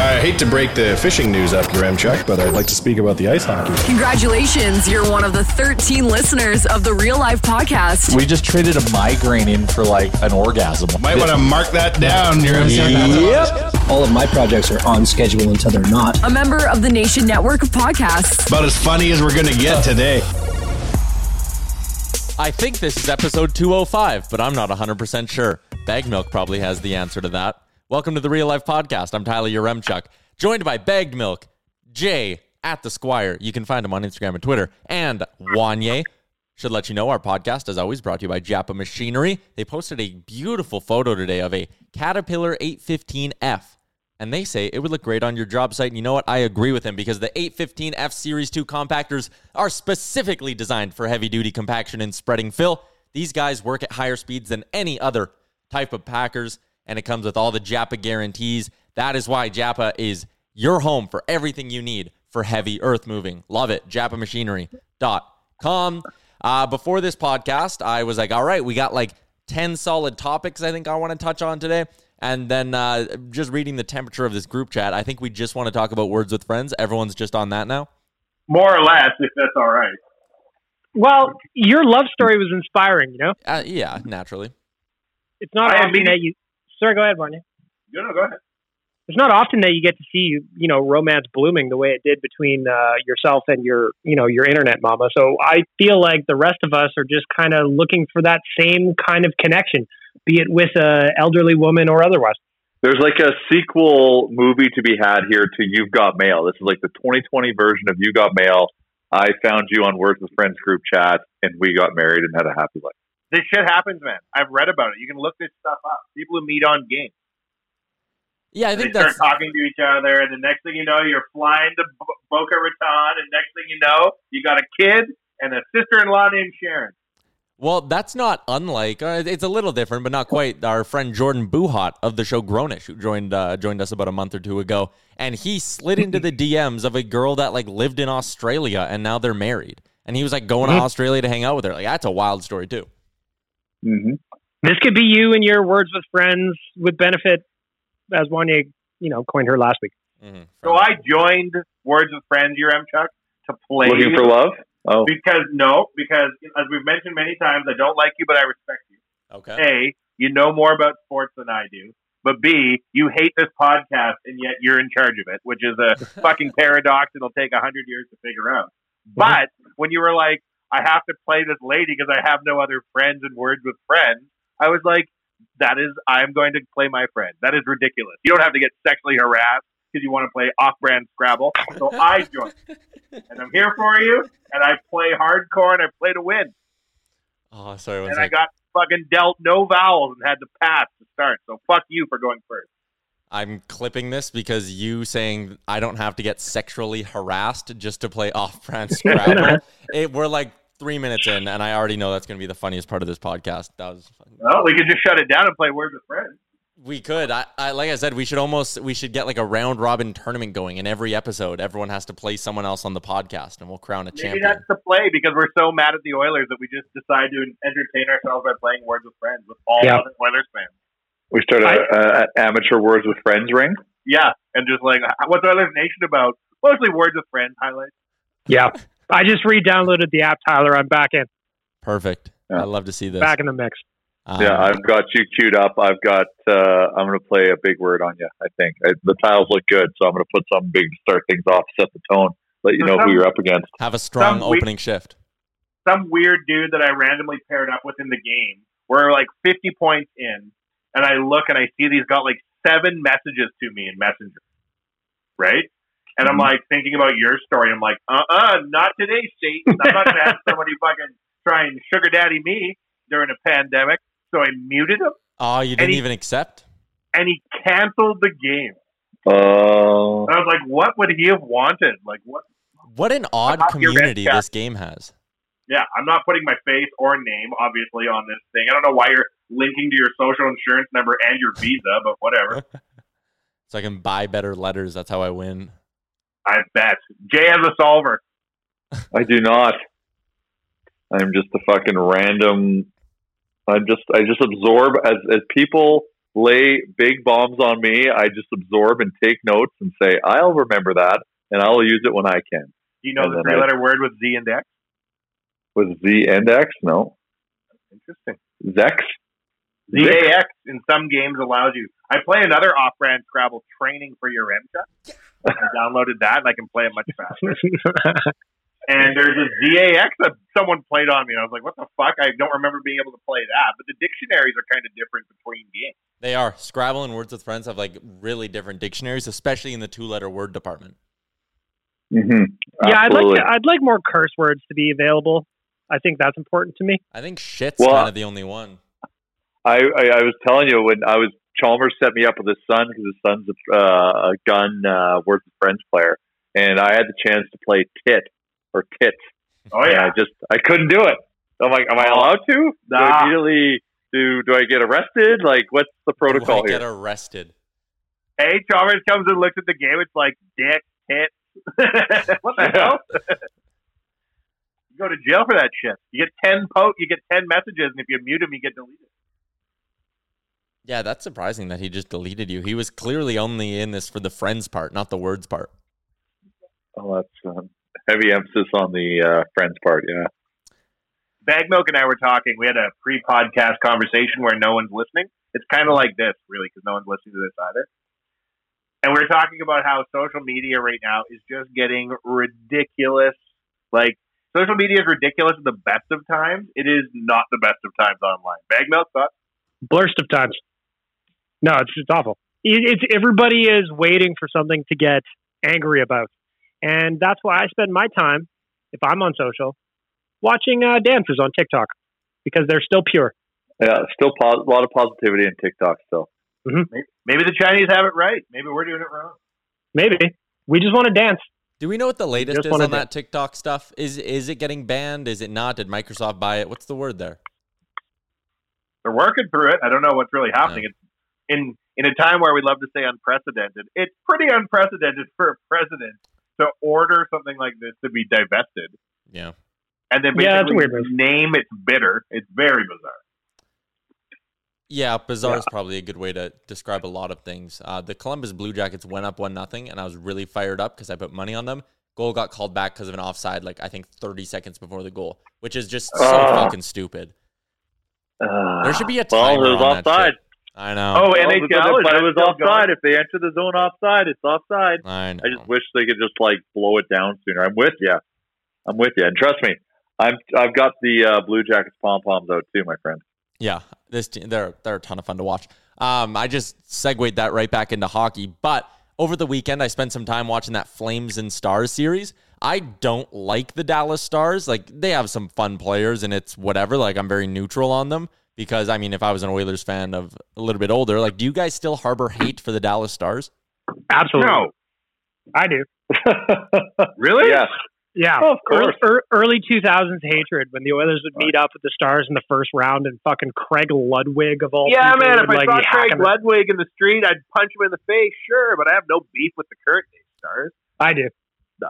I hate to break the fishing news up, Yaremchuk, but I'd like to speak about the ice hockey. Congratulations, you're one of the 13 listeners of the Real Life Podcast. We just traded a migraine in for like an orgasm. Might want to mark that down, Yaremchuk. Yep. All of my projects are on schedule until they're not. A member of the Nation Network of Podcasts. About as funny as we're going to get today. I think this is episode 205, but I'm not 100% sure. Bag Milk probably has the answer to that. Welcome to the Real Life Podcast. I'm Tyler Yaremchuk, joined by Bagged Milk, Jay at the Squire. You can find him on Instagram and Twitter, and Wanye. Should let you know our podcast, is always, brought to you by Japa Machinery. They posted a beautiful photo today of a Caterpillar 815F, and they say it would look great on your job site. And you know what? I agree with them because the 815F Series 2 compactors are specifically designed for heavy duty compaction and spreading fill. These guys work at higher speeds than any other type of packers and it comes with all the Japa guarantees. That is why Japa is your home for everything you need for heavy earth moving. Love it. JapaMachinery.com. Uh, before this podcast, I was like, all right, we got like 10 solid topics I think I want to touch on today. And then uh, just reading the temperature of this group chat, I think we just want to talk about words with friends. Everyone's just on that now. More or less, if that's all right. Well, your love story was inspiring, you know? Uh, yeah, naturally. It's not I often mean- that you. Sorry, go ahead, Barney. No, no, go ahead. It's not often that you get to see, you know, romance blooming the way it did between uh, yourself and your, you know, your internet mama. So I feel like the rest of us are just kind of looking for that same kind of connection, be it with a elderly woman or otherwise. There's like a sequel movie to be had here to You've Got Mail. This is like the 2020 version of You Got Mail. I found you on Words with Friends group chat, and we got married and had a happy life. This shit happens, man. I've read about it. You can look this stuff up. People who meet on games. Yeah, I They think start that's. talking to each other, and the next thing you know, you're flying to Bo- Boca Raton, and next thing you know, you got a kid and a sister-in-law named Sharon. Well, that's not unlike. Uh, it's a little different, but not quite. Our friend Jordan Buhat of the show Grownish, who joined uh, joined us about a month or two ago, and he slid into the DMs of a girl that like lived in Australia, and now they're married. And he was like going to Australia to hang out with her. Like that's a wild story too. Mm-hmm. This could be you and your words with friends with benefit, as Wanye, you know, coined her last week. Mm-hmm. So I joined Words with Friends, Yaremchuk, to play. Looking for love? Oh, Because no, because as we've mentioned many times, I don't like you, but I respect you. Okay. A, you know more about sports than I do. But B, you hate this podcast and yet you're in charge of it, which is a fucking paradox it'll take a hundred years to figure out. But when you were like, I have to play this lady because I have no other friends and words with friends, I was like, that is, I'm going to play my friend. That is ridiculous. You don't have to get sexually harassed because you want to play off-brand Scrabble. So I joined, and I'm here for you. And I play hardcore and I play to win. Oh, sorry. And I sec. got fucking dealt no vowels and had to pass to start. So fuck you for going first. I'm clipping this because you saying I don't have to get sexually harassed just to play off-brand Scrabble. it, we're like three minutes in, and I already know that's going to be the funniest part of this podcast. That was. Well, we could just shut it down and play Words with Friends. We could. I, I like I said, we should almost we should get like a round robin tournament going. In every episode, everyone has to play someone else on the podcast, and we'll crown a Maybe champion. that's the play because we're so mad at the Oilers that we just decide to entertain ourselves by playing Words with Friends with all Yeah. other Oilers fans. We start a, a amateur words with friends ring. Yeah, and just like, what's Oilers Nation about? Mostly Words with Friends highlights. Yeah. I just re-downloaded the app, Tyler. I'm back in, Perfect. Yeah. I love to see this. back in the mix. Um, yeah, I've got you queued up. I've got. Uh, I'm going to play a big word on you. I think I, the tiles look good, so I'm going to put something big to start things off, set the tone, let you know who you're up against. have a strong Some we- opening shift. Some weird dude that I randomly paired up with in the game. We're like 50 points in, and I look and I see these got like seven messages to me in Messenger. Right? And I'm like thinking about your story. I'm like, uh uh not today, Satan. I'm not going to have somebody fucking try and sugar daddy me during a pandemic. So I muted him, Oh, you didn't he- even accept? and he canceled the game. Oh, And I was like, what would he have wanted? Like, what? What an odd community this game has. Yeah, I'm not putting my face or name, obviously, on this thing. I don't know why you're linking to your social insurance number and your visa, but whatever. So I can buy better letters. That's how I win. I bet. Jay has a solver. I do not. I'm just a fucking random. I'm just. I just absorb as as people lay big bombs on me. I just absorb and take notes and say, I'll remember that and I'll use it when I can. Do you know And the three letter word with Z and X? With Z and X, no. Interesting. Zex. ZAX in some games allows you. I play another off brand Scrabble training for your MCHA. I downloaded that and I can play it much faster. And there's a ZAX that someone played on me. And I was like, what the fuck? I don't remember being able to play that. But the dictionaries are kind of different between games. They are. Scrabble and Words with Friends have like really different dictionaries, especially in the two letter word department. Mm-hmm. yeah, I'd like to, I'd like more curse words to be available. I think that's important to me. I think shit's Well, kind of the only one. I, I I was telling you when I was Chalmers set me up with his son because his son's a, uh, a gun uh, Words with Friends player, and I had the chance to play tit or tit. Oh, yeah. I just I couldn't do it. I'm like, am I allowed to? Do I immediately do do I get arrested? Like, what's the protocol Why here? get arrested? Hey, Chalmers comes and looks at the game. It's like dick, tits. what the hell? you go to jail for that shit. You get ten po- You get ten messages, and if you mute them, you get deleted. Yeah, that's surprising that he just deleted you. He was clearly only in this for the friends part, not the words part. Oh, that's um, heavy emphasis on the uh, friends part. Yeah. Bag Milk and I were talking. We had a pre-podcast conversation where no one's listening. It's kind of like this, really, because no one's listening to this either. And we are talking about how social media right now is just getting ridiculous. Like social media is ridiculous at the best of times. It is not the best of times online. Bag Milk thoughts? Blurst of times. No, it's it's awful. It, it's everybody is waiting for something to get angry about, and that's why I spend my time, if I'm on social, watching uh, dances on TikTok because they're still pure. Yeah, still pos- a lot of positivity in TikTok still. Maybe, maybe the Chinese have it right. Maybe we're doing it wrong. Maybe we just want to dance. Do we know what the latest is on do- that TikTok stuff? Is is it getting banned? Is it not? Did Microsoft buy it? What's the word there? They're working through it. I don't know what's really happening. It's in in a time where we love to say unprecedented. It's pretty unprecedented for a president to order something like this to be divested Yeah. and then Yeah, basically weird name its bitter. It's very bizarre. Yeah, bizarre is probably a good way to describe a lot of things. Uh, the Columbus Blue Jackets went up one nothing, and I was really fired up because I put money on them. Goal got called back because of an offside, like I think 30 seconds before the goal, which is just so Ah. fucking stupid. Uh, There should be a well, timer it was on that offside. shit. I know. Oh, Well, NHL but, but it was offside. going? If they enter the zone offside, it's offside. I know. I just wish they could just like blow it down sooner. I'm with you. I'm with you, and trust me, I'm I've got the uh, Blue Jackets pom poms out too, my friend. Yeah, this team, they're they're a ton of fun to watch. Um, I just segued that right back into hockey, but over the weekend I spent some time watching that Flames and Stars series. I don't like the Dallas Stars. Like they have some fun players and it's whatever. Like I'm very neutral on them Because I mean, if I was an Oilers fan of a little bit older, like, do you guys still harbor hate for the Dallas Stars? Absolutely. No. I do. Really? Yes. Yeah, Oh, of course. Early, early 2000s hatred when the Oilers would meet up with the Stars in the first round and fucking Craig Ludwig of all Yeah, people man. would, If I saw Craig Ludwig in the street, I'd punch him in the face, sure, but I have no beef with the current day stars. I do.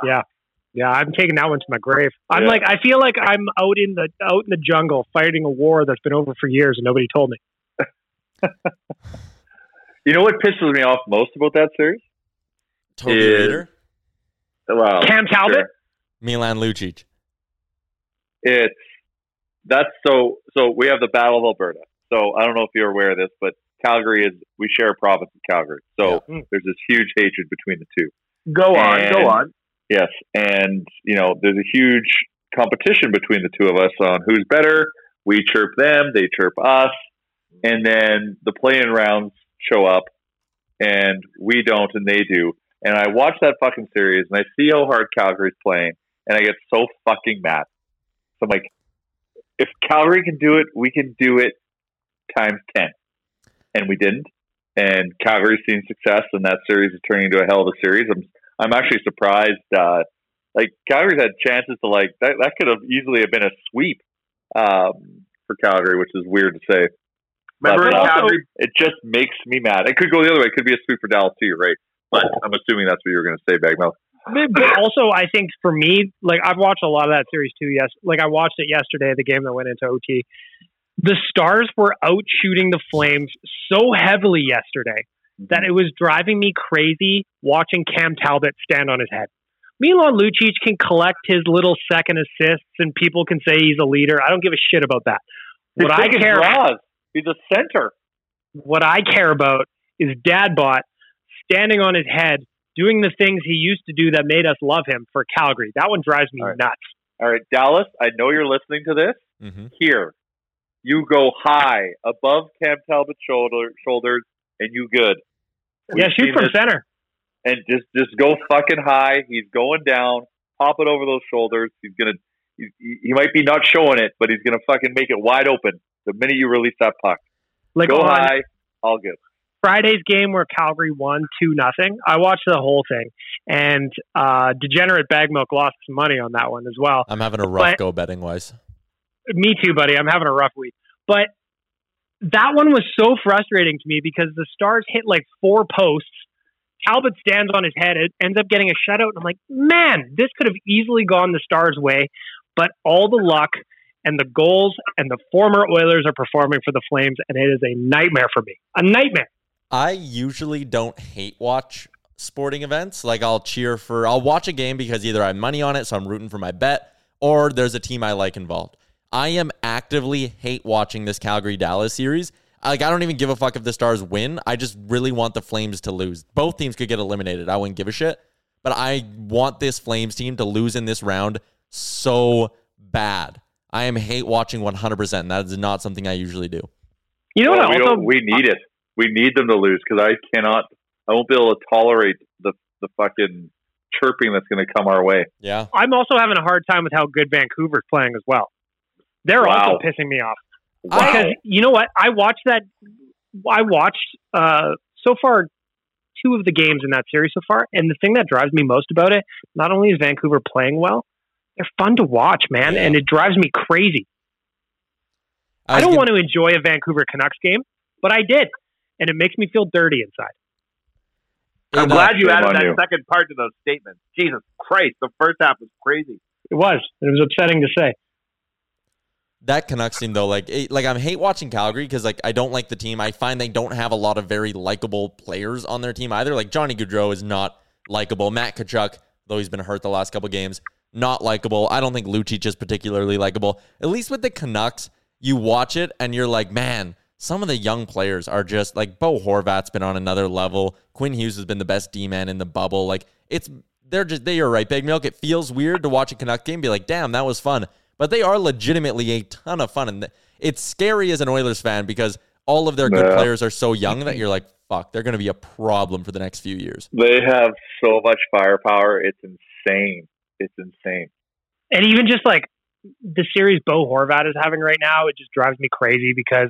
Yeah. Yeah, I'm taking that one to my grave. I'm Yeah. like, I feel like I'm out in the out in the jungle fighting a war that's been over for years and nobody told me. You know what pisses me off most about that series? Toby Is- Rieder, Well, Cam Talbot? sure. Milan Lucic. It's that's so so we have the Battle of Alberta. So I don't know if you're aware of this, but Calgary is we share a province with Calgary. So Yeah. Hmm. there's this huge hatred between the two. Go on, And- go on. Yes, and you know there's a huge competition between the two of us on who's better. We chirp them, they chirp us, and then the playing rounds show up, and we don't, and they do. And I watch that fucking series, and I see how hard Calgary's playing, and I get so fucking mad. So I'm like, if Calgary can do it, we can do it times ten, and we didn't. And Calgary's seen success, and that series is turning into a hell of a series. I'm I'm actually surprised. Uh, like Calgary's had chances to like that. That could have easily have been a sweep um, for Calgary, which is weird to say. Remember But, in uh, Calgary? it just makes me mad. It could go the other way. It could be a sweep for Dallas too, right? But I'm assuming that's what you were going to say, Bagmouth. But also, I think for me, like I've watched a lot of that series too. Yes, like I watched it yesterday, the game that went into OT. The Stars were out shooting the Flames so heavily yesterday that it was driving me crazy watching Cam Talbot stand on his head. Milan Lucic can collect his little second assists, and people can say he's a leader. I don't give a shit about that. What I care draws. He's a center. what I care about is Dadbot standing on his head, doing the things he used to do that made us love him for Calgary. That one drives me All right. nuts. All right, Dallas. I know you're listening to this. Mm-hmm. Here, you go high above Cam Talbot's shoulder shoulders, and you good. Yeah, shoot from this center. and just just go fucking high. He's going down. Pop it over those shoulders. He's gonna. He, he might be not showing it, but he's gonna fucking make it wide open the minute you release that puck. Like go on high, all good. Friday's game where Calgary won two nothing. I watched the whole thing, and uh, degenerate bag milk lost some money on that one as well. I'm having a rough But- go betting wise. Me too, buddy. I'm having a rough week. But that one was so frustrating to me because the Stars hit like four posts. Talbot stands on his head. It ends up getting a shutout. And I'm like, man, this could have easily gone the Stars' way. But all the luck and the goals and the former Oilers are performing for the Flames, and it is a nightmare for me. A nightmare. I usually don't hate watch sporting events. Like I'll cheer for, I'll watch a game because either I have money on it, so I'm rooting for my bet, or there's a team I like involved. I am actively hate watching this Calgary Dallas series. Like I don't even give a fuck if the Stars win. I just really want the Flames to lose. Both teams could get eliminated. I wouldn't give a shit. But I want this Flames team to lose in this round so bad. I am hate watching 100%. And that is not something I usually do. You know Well, what? we, Also, we need it. We need them to lose because I cannot. I won't be able to tolerate the the fucking chirping that's going to come our way. Yeah. I'm also having a hard time with how good Vancouver's playing as well. They're Wow. also pissing me off. Wow. Because you know what? I watched that. I watched uh, so far two of the games in that series so far, and the thing that drives me most about it, not only is Vancouver playing well, they're fun to watch, man, Yeah. and it drives me crazy. I, was don't gonna- want to enjoy a Vancouver Canucks game, but I did, and it makes me feel dirty inside. I'm And, uh, glad you added on that you. second part to those statements. Jesus Christ, the first half was crazy. It was. It was upsetting to say. That Canucks team though, like it, like I'm hate watching Calgary because like I don't like the team. I find they don't have a lot of very likable players on their team either. Like Johnny Gaudreau is not likable. Matt Tkachuk, though he's been hurt the last couple games, not likable. I don't think Lucic is particularly likable. At least with the Canucks, you watch it and you're like, man, some of the young players are just like Bo Horvat's been on another level. Quinn Hughes has been the best D man in the bubble. Like it's they're just they are right, Big Milk. It feels weird to watch a Canuck game, be like, damn, that was fun. But they are legitimately a ton of fun, and it's scary as an Oilers fan because all of their good Yeah. players are so young that you're like, fuck, they're going to be a problem for the next few years. They have so much firepower. It's insane. It's insane. And even just like the series Bo Horvat is having right now, it just drives me crazy because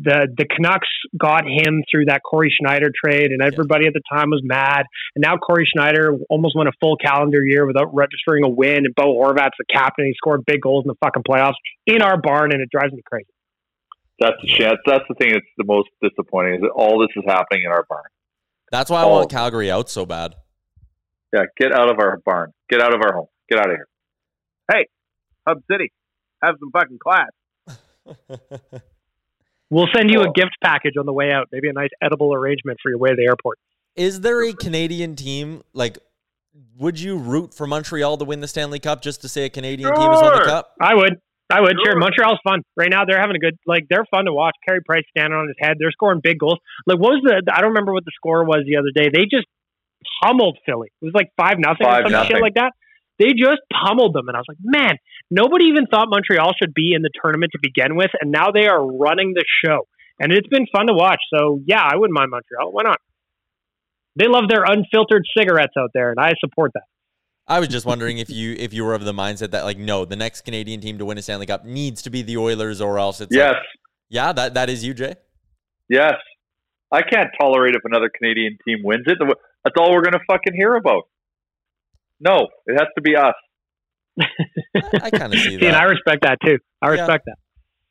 the the Canucks got him through that Cory Schneider trade, and everybody at the time was mad. And now Cory Schneider almost went a full calendar year without registering a win, and Bo Horvat's the captain. He scored big goals in the fucking playoffs in our barn, and it drives me crazy. That's the chance. That's the thing that's the most disappointing is that all this is happening in our barn. That's why I Oh. want Calgary out so bad. Yeah, get out of our barn. Get out of our home. Get out of here. Hey, Hub City, have some fucking class. We'll send you Oh. a gift package on the way out, maybe a nice edible arrangement for your way to the airport. Is there a Canadian team like? Would you root for Montreal to win the Stanley Cup just to say a Canadian team has won the cup? I would. I would. Sure. Sure. Montreal's fun. Right now they're having a good like they're fun to watch. Carey Price standing on his head. They're scoring big goals. Like what was the I don't remember what the score was the other day. They just pummeled Philly. It was like five nothing or some shit like that. They just pummeled them and I was like, man, nobody even thought Montreal should be in the tournament to begin with, and now they are running the show. And it's been fun to watch. So yeah, I wouldn't mind Montreal. Why not? They love their unfiltered cigarettes out there, and I support that. I was just wondering if you if you were of the mindset that like no, the next Canadian team to win a Stanley Cup needs to be the Oilers or else it's yes, like, yeah, that that is you, Jay. yes. I can't tolerate if another Canadian team wins it. That's all we're going to fucking hear about. No, it has to be us. I kind of see that. See, and I respect that too. I Yeah. respect that.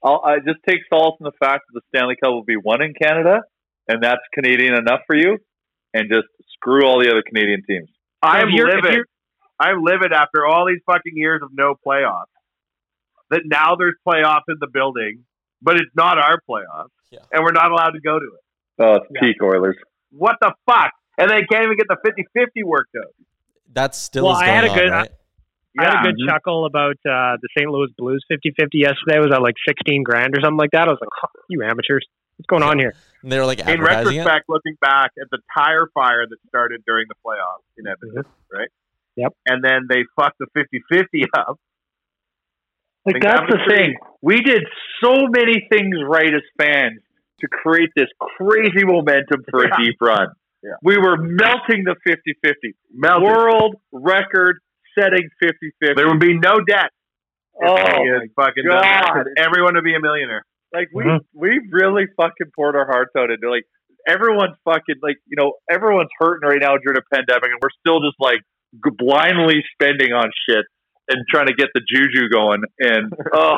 I'll, I just take solace in the fact that the Stanley Cup will be won in Canada, and that's Canadian enough for you. And just screw all the other Canadian teams. I'm if you're- livid. you're- I'm livid after all these fucking years of no playoffs. That now there's playoffs in the building, but it's not our playoffs, Yeah. and we're not allowed to go to it. Oh, it's Yeah. peak Oilers. What the fuck? And they can't even get the 50-50 worked out. That still Well, is I had a on, good- right? I had a Yeah. good chuckle about uh, the St. Louis Blues 50-50 yesterday. Was at like 16 grand or something like that. I was like, huh, you amateurs. What's going on here? And they were like In advertising it. retrospect, looking back at the tire fire that started during the playoffs in Edmonton, right? Yep. And then they fucked the 50-50 up. Like Think that's the thing. We did so many things right as fans to create this crazy momentum for Yeah. a deep run. Yeah. We were melting the 50-50. World record setting 50-50. There would be no debt. Oh, my fucking done God. everyone would be a millionaire. Like we Mhm. we really fucking poured our hearts out into like everyone's fucking like you know everyone's hurting right now during a pandemic and we're still just like g- blindly spending on shit and trying to get the juju going and oh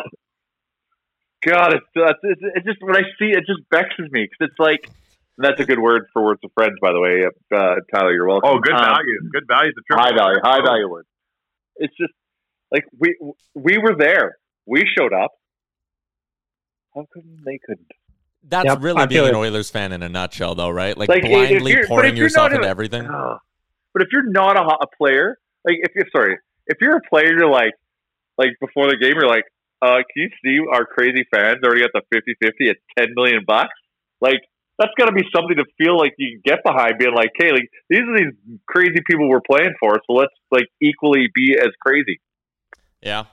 god it's it's, it's, it's just when I see it, it just vexes me because it's like and that's a good word for words of friends by the way uh, Tyler you're welcome Oh, good Um, value. Good value. The high value, high value word. It's just like we we were there. We showed up. How come they couldn't? That's Yep, really I being feel an. Oilers fan in a nutshell, though, right? Like, Like, blindly pouring yourself not into a- everything. Ugh. But if you're not a, a player, like if you're sorry, if you're a player, you're like like before the game, you're like, uh, can you see our crazy fans already got the 50-50 at ten million bucks? Like that's got to be something to feel like you can get behind, being like, hey, like these are these crazy people we're playing for, so let's like equally be as crazy. Yeah.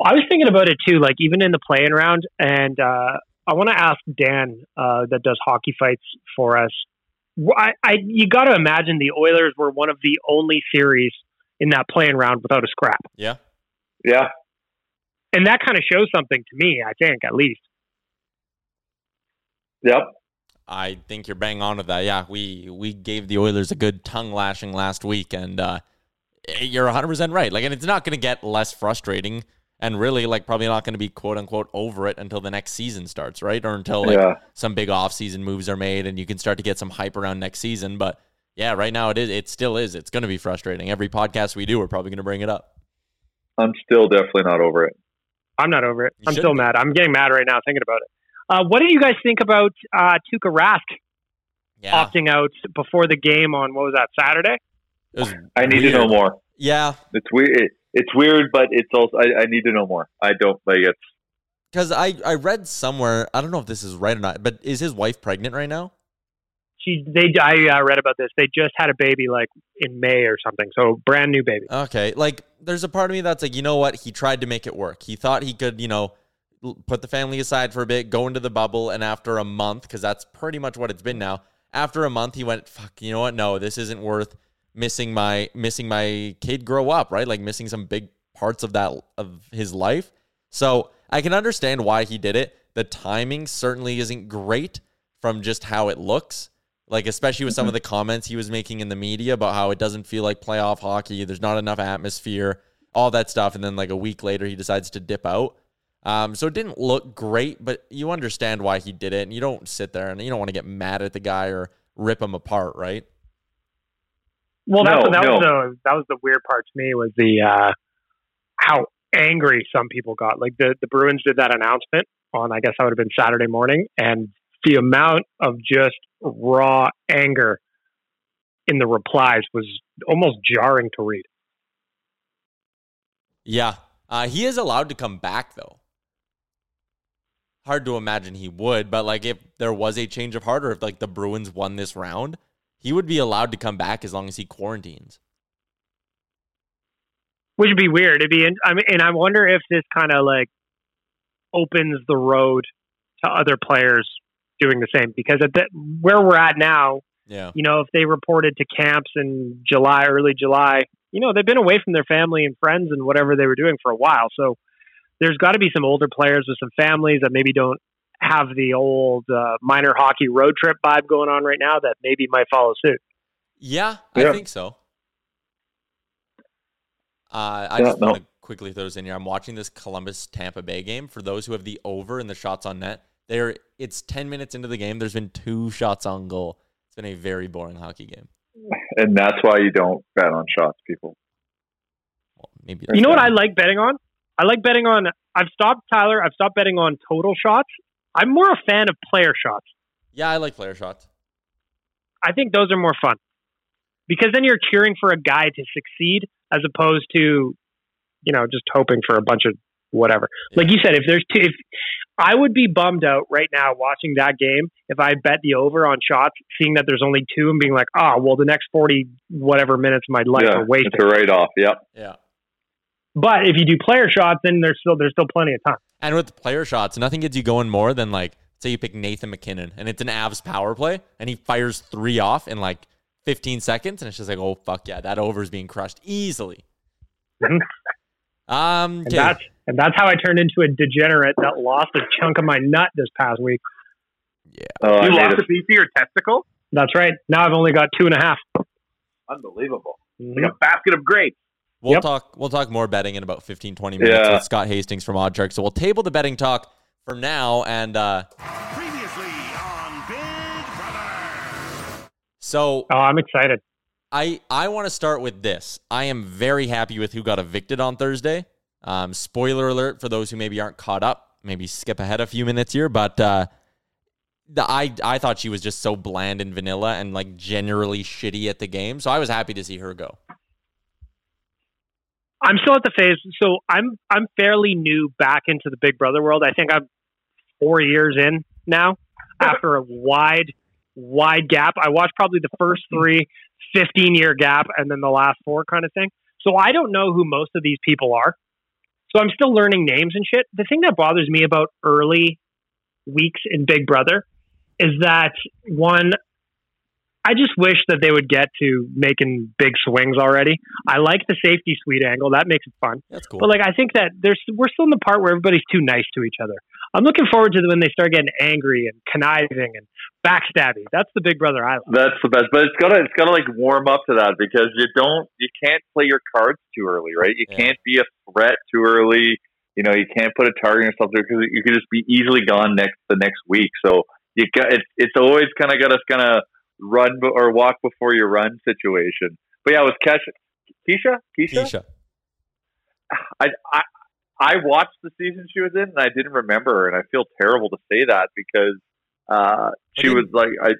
I was thinking about it too, like even in the playing round, and uh, I want to ask Dan uh, that does hockey fights for us. I, I you got to imagine the Oilers were one of the only series in that playing round without a scrap, Yeah. Yeah, and that kind of shows something to me. I think at least. yep. I think you're bang on with that. Yeah, we we gave the Oilers a good tongue lashing last week, and uh, you're 100 percent right. Like, and it's not going to get less frustrating, and really, like, probably not going to be quote unquote over it until the next season starts, right? Or until like Yeah. some big off season moves are made, and you can start to get some hype around next season. But yeah, right now it is. It still is. It's going to be frustrating. Every podcast we do, we're probably going to bring it up. I'm still definitely not over it. I'm not over it. You I'm still be. mad. I'm getting mad right now thinking about it. Uh, what did you guys think about uh, Tuukka Rask Yeah, opting out before the game on what was that Saturday? was I need to know more. Yeah, It's weird. It, it's weird, but it's also I, I need to know more. I don't like it's. because I I read somewhere. I don't know if this is right or not, but is his wife pregnant right now? She they I uh, read about this. They just had a baby like in May or something. So brand new baby. Okay, like there's a part of me that's like, you know what? He tried to make it work. He thought he could, you know, l- put the family aside for a bit, go into the bubble, and after a month, because that's pretty much what it's been now. After a month, he went, "Fuck, you know what? No, this isn't worth missing my missing my kid grow up, right? Like missing some big parts of that of his life. So I can understand why he did it. The timing certainly isn't great from just how it looks. Like especially with some of mm-hmm. the comments he was making in the media about how it doesn't feel like playoff hockey, there's not enough atmosphere, all that stuff, and then like a week later he decides to dip out. Um, so it didn't look great, but you understand why he did it, and you don't sit there and you don't want to get mad at the guy or rip him apart, right? Well, that's, No, that no. was the that was the weird part to me was the uh, how angry some people got. Like the the Bruins did that announcement on I guess that would have been Saturday morning, and the amount of just raw anger in the replies was almost jarring to read. Yeah. Uh, he is allowed to come back, though. Hard to imagine he would, but like if there was a change of heart or if like the Bruins won this round, he would be allowed to come back as long as he quarantines. which would be weird. It'd be, in, I mean, and I wonder if this kind of like opens the road to other players doing the same because at the, where we're at now, Yeah. you know, if they reported to camps in July, early July, you know, they've been away from their family and friends and whatever they were doing for a while. So there's got to be some older players with some families that maybe don't have the old uh, minor hockey road trip vibe going on right now that maybe might follow suit. Yeah, I think so. Uh, I Yeah, just no. want to quickly throw this in here. I'm watching this Columbus Tampa Bay game. For those who have the over and the shots on net, there it's 10 minutes into the game. There's been two shots on goal. It's been a very boring hockey game. And that's why you don't bet on shots, people. Well, maybe You know what I like betting on? I like betting on. I've stopped Tyler. I've stopped betting on total shots. I'm more a fan of player shots. Yeah, I like player shots. I think those are more fun because then you're cheering for a guy to succeed as opposed to, you know, just hoping for a bunch of whatever. Like you said, if there's two, if I would be bummed out right now watching that game if I bet the over on shots, seeing that there's only two and being like, oh, well, the next 40 whatever minutes of my life yeah, are wasted. it's a write off. Yep. Yeah. But if you do player shots, then there's still there's still plenty of time. And with player shots, nothing gets you going more than like, say you pick Nathan MacKinnon and it's an Avs power play and he fires three off in like 15 seconds and it's just like, oh, fuck yeah, that over is being crushed easily. um, And that's and that's how I turned into a degenerate that lost a chunk of my nut this past week. Oh, you made lost a- a piece of your testicle? That's right. Now I've only got two and a half. Unbelievable. Mhm. Like a basket of grapes. We'll Yep. talk we'll talk more betting in about 15 20 minutes Yeah. with Scott Hastings from OddsShark. So we'll table the betting talk for now and uh Previously on Big Brother. so Oh, I'm excited. I I want to start with this. I am very happy with who got evicted on Thursday. Um, spoiler alert for those who maybe aren't caught up. Maybe skip ahead a few minutes here, but uh, the I I thought she was just so bland and vanilla and like generally shitty at the game. So I was happy to see her go. I'm still at the phase. So I'm I'm fairly new back into the Big Brother world. I think I'm four years in now after a wide wide gap. I watched probably the first three 15 year gap and then the last four kind of thing. So I don't know who most of these people are. So I'm still learning names and shit. The thing that bothers me about early weeks in Big Brother is that one, I just wish that they would get to making big swings already. I like the safety suite angle; that makes it fun. That's cool. But like, I think that there's we're still in the part where everybody's too nice to each other. I'm looking forward to when they start getting angry and conniving and backstabbing. That's the Big Brother I love. That's the best, but it's gotta it's gotta like warm up to that because you don't you can't play your cards too early, right? You Yeah. can't be a threat too early. You know, you can't put a target on yourself there because you could just be easily gone next the next week. So you got it's it's always kind of got us kind of run or walk before you run situation. But yeah, it was Kesha, Keisha, Keisha. Keisha. I, I I watched the season she was in, and I didn't remember her, and I feel terrible to say that because uh, she was like I.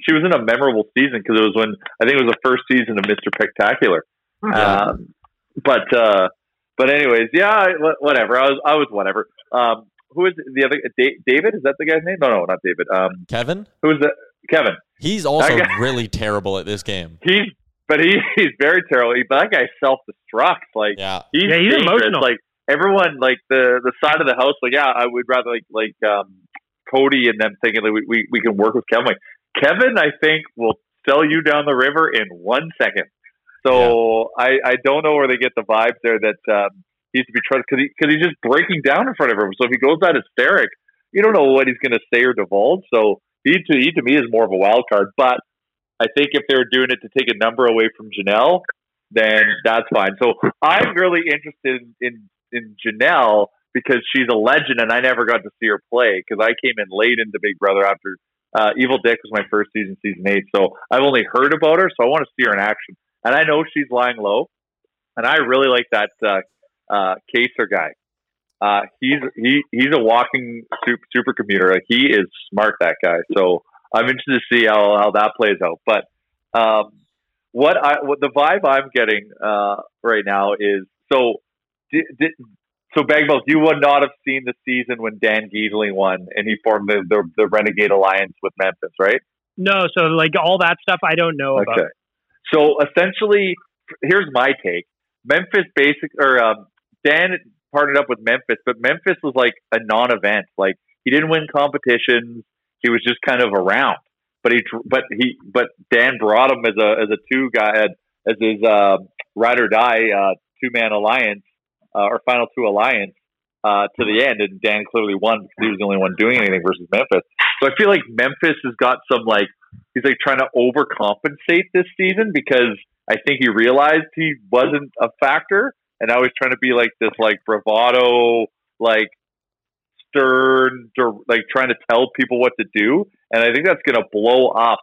She was in a memorable season because it was when I think it was the first season of Mister Spectacular. Yeah. Um, but uh, but anyways, yeah, whatever. I was I was whatever. Um, who is the other David? Is that the guy's name? No, no, not David. Um, Kevin, who is that? Kevin. he's also guy- really terrible at this game. He's but he, he's very terrible. He, that guy self destructs. Like Yeah. he's, Yeah, he's dangerous. emotional. Like everyone, like the the side of the house, like yeah, I would rather like like um, Cody and them thinking that we, we we can work with Kevin. Like Kevin, I think will sell you down the river in one second. So I I don't know where they get the vibes there that um, he needs to be trusted because he, cause he's just breaking down in front of her. So if he goes that hysteric, you don't know what he's going to say or divulge. So he to, he to me is more of a wild card. But I think if they're doing it to take a number away from Janelle, then that's fine. So I'm really interested in, in, Janelle because she's a legend and I never got to see her play because I came in late into Big Brother after uh, Evil Dick was my first season, season eight. So I've only heard about her, so I want to see her in action. And I know she's lying low, and I really like that uh, uh, Kaysar guy. Uh, he's he he's a walking super, supercomputer. He is smart, that guy. So I'm interested to see how, how that plays out. But um, what I what the vibe I'm getting uh, right now is so. Did, did, so Bagballs, you would not have seen the season when Dan Gheesling won and he formed the, the, the Renegade Alliance with Memphis, right? No, so like all that stuff I don't know about. Okay. So essentially, here's my take. Memphis basic or um, Dan partnered up with Memphis, but Memphis was like a non-event. Like he didn't win competitions. He was just kind of around. But he, but he, but Dan brought him as a as a two guy as his uh, ride or die uh, two man alliance uh, or final two alliance uh, to the end, and Dan clearly won because he was the only one doing anything versus Memphis. So I feel like Memphis has got some like he's like trying to overcompensate this season because I think he realized he wasn't a factor, and now he's trying to be like this like bravado, like stern, like trying to tell people what to do, and I think that's going to blow up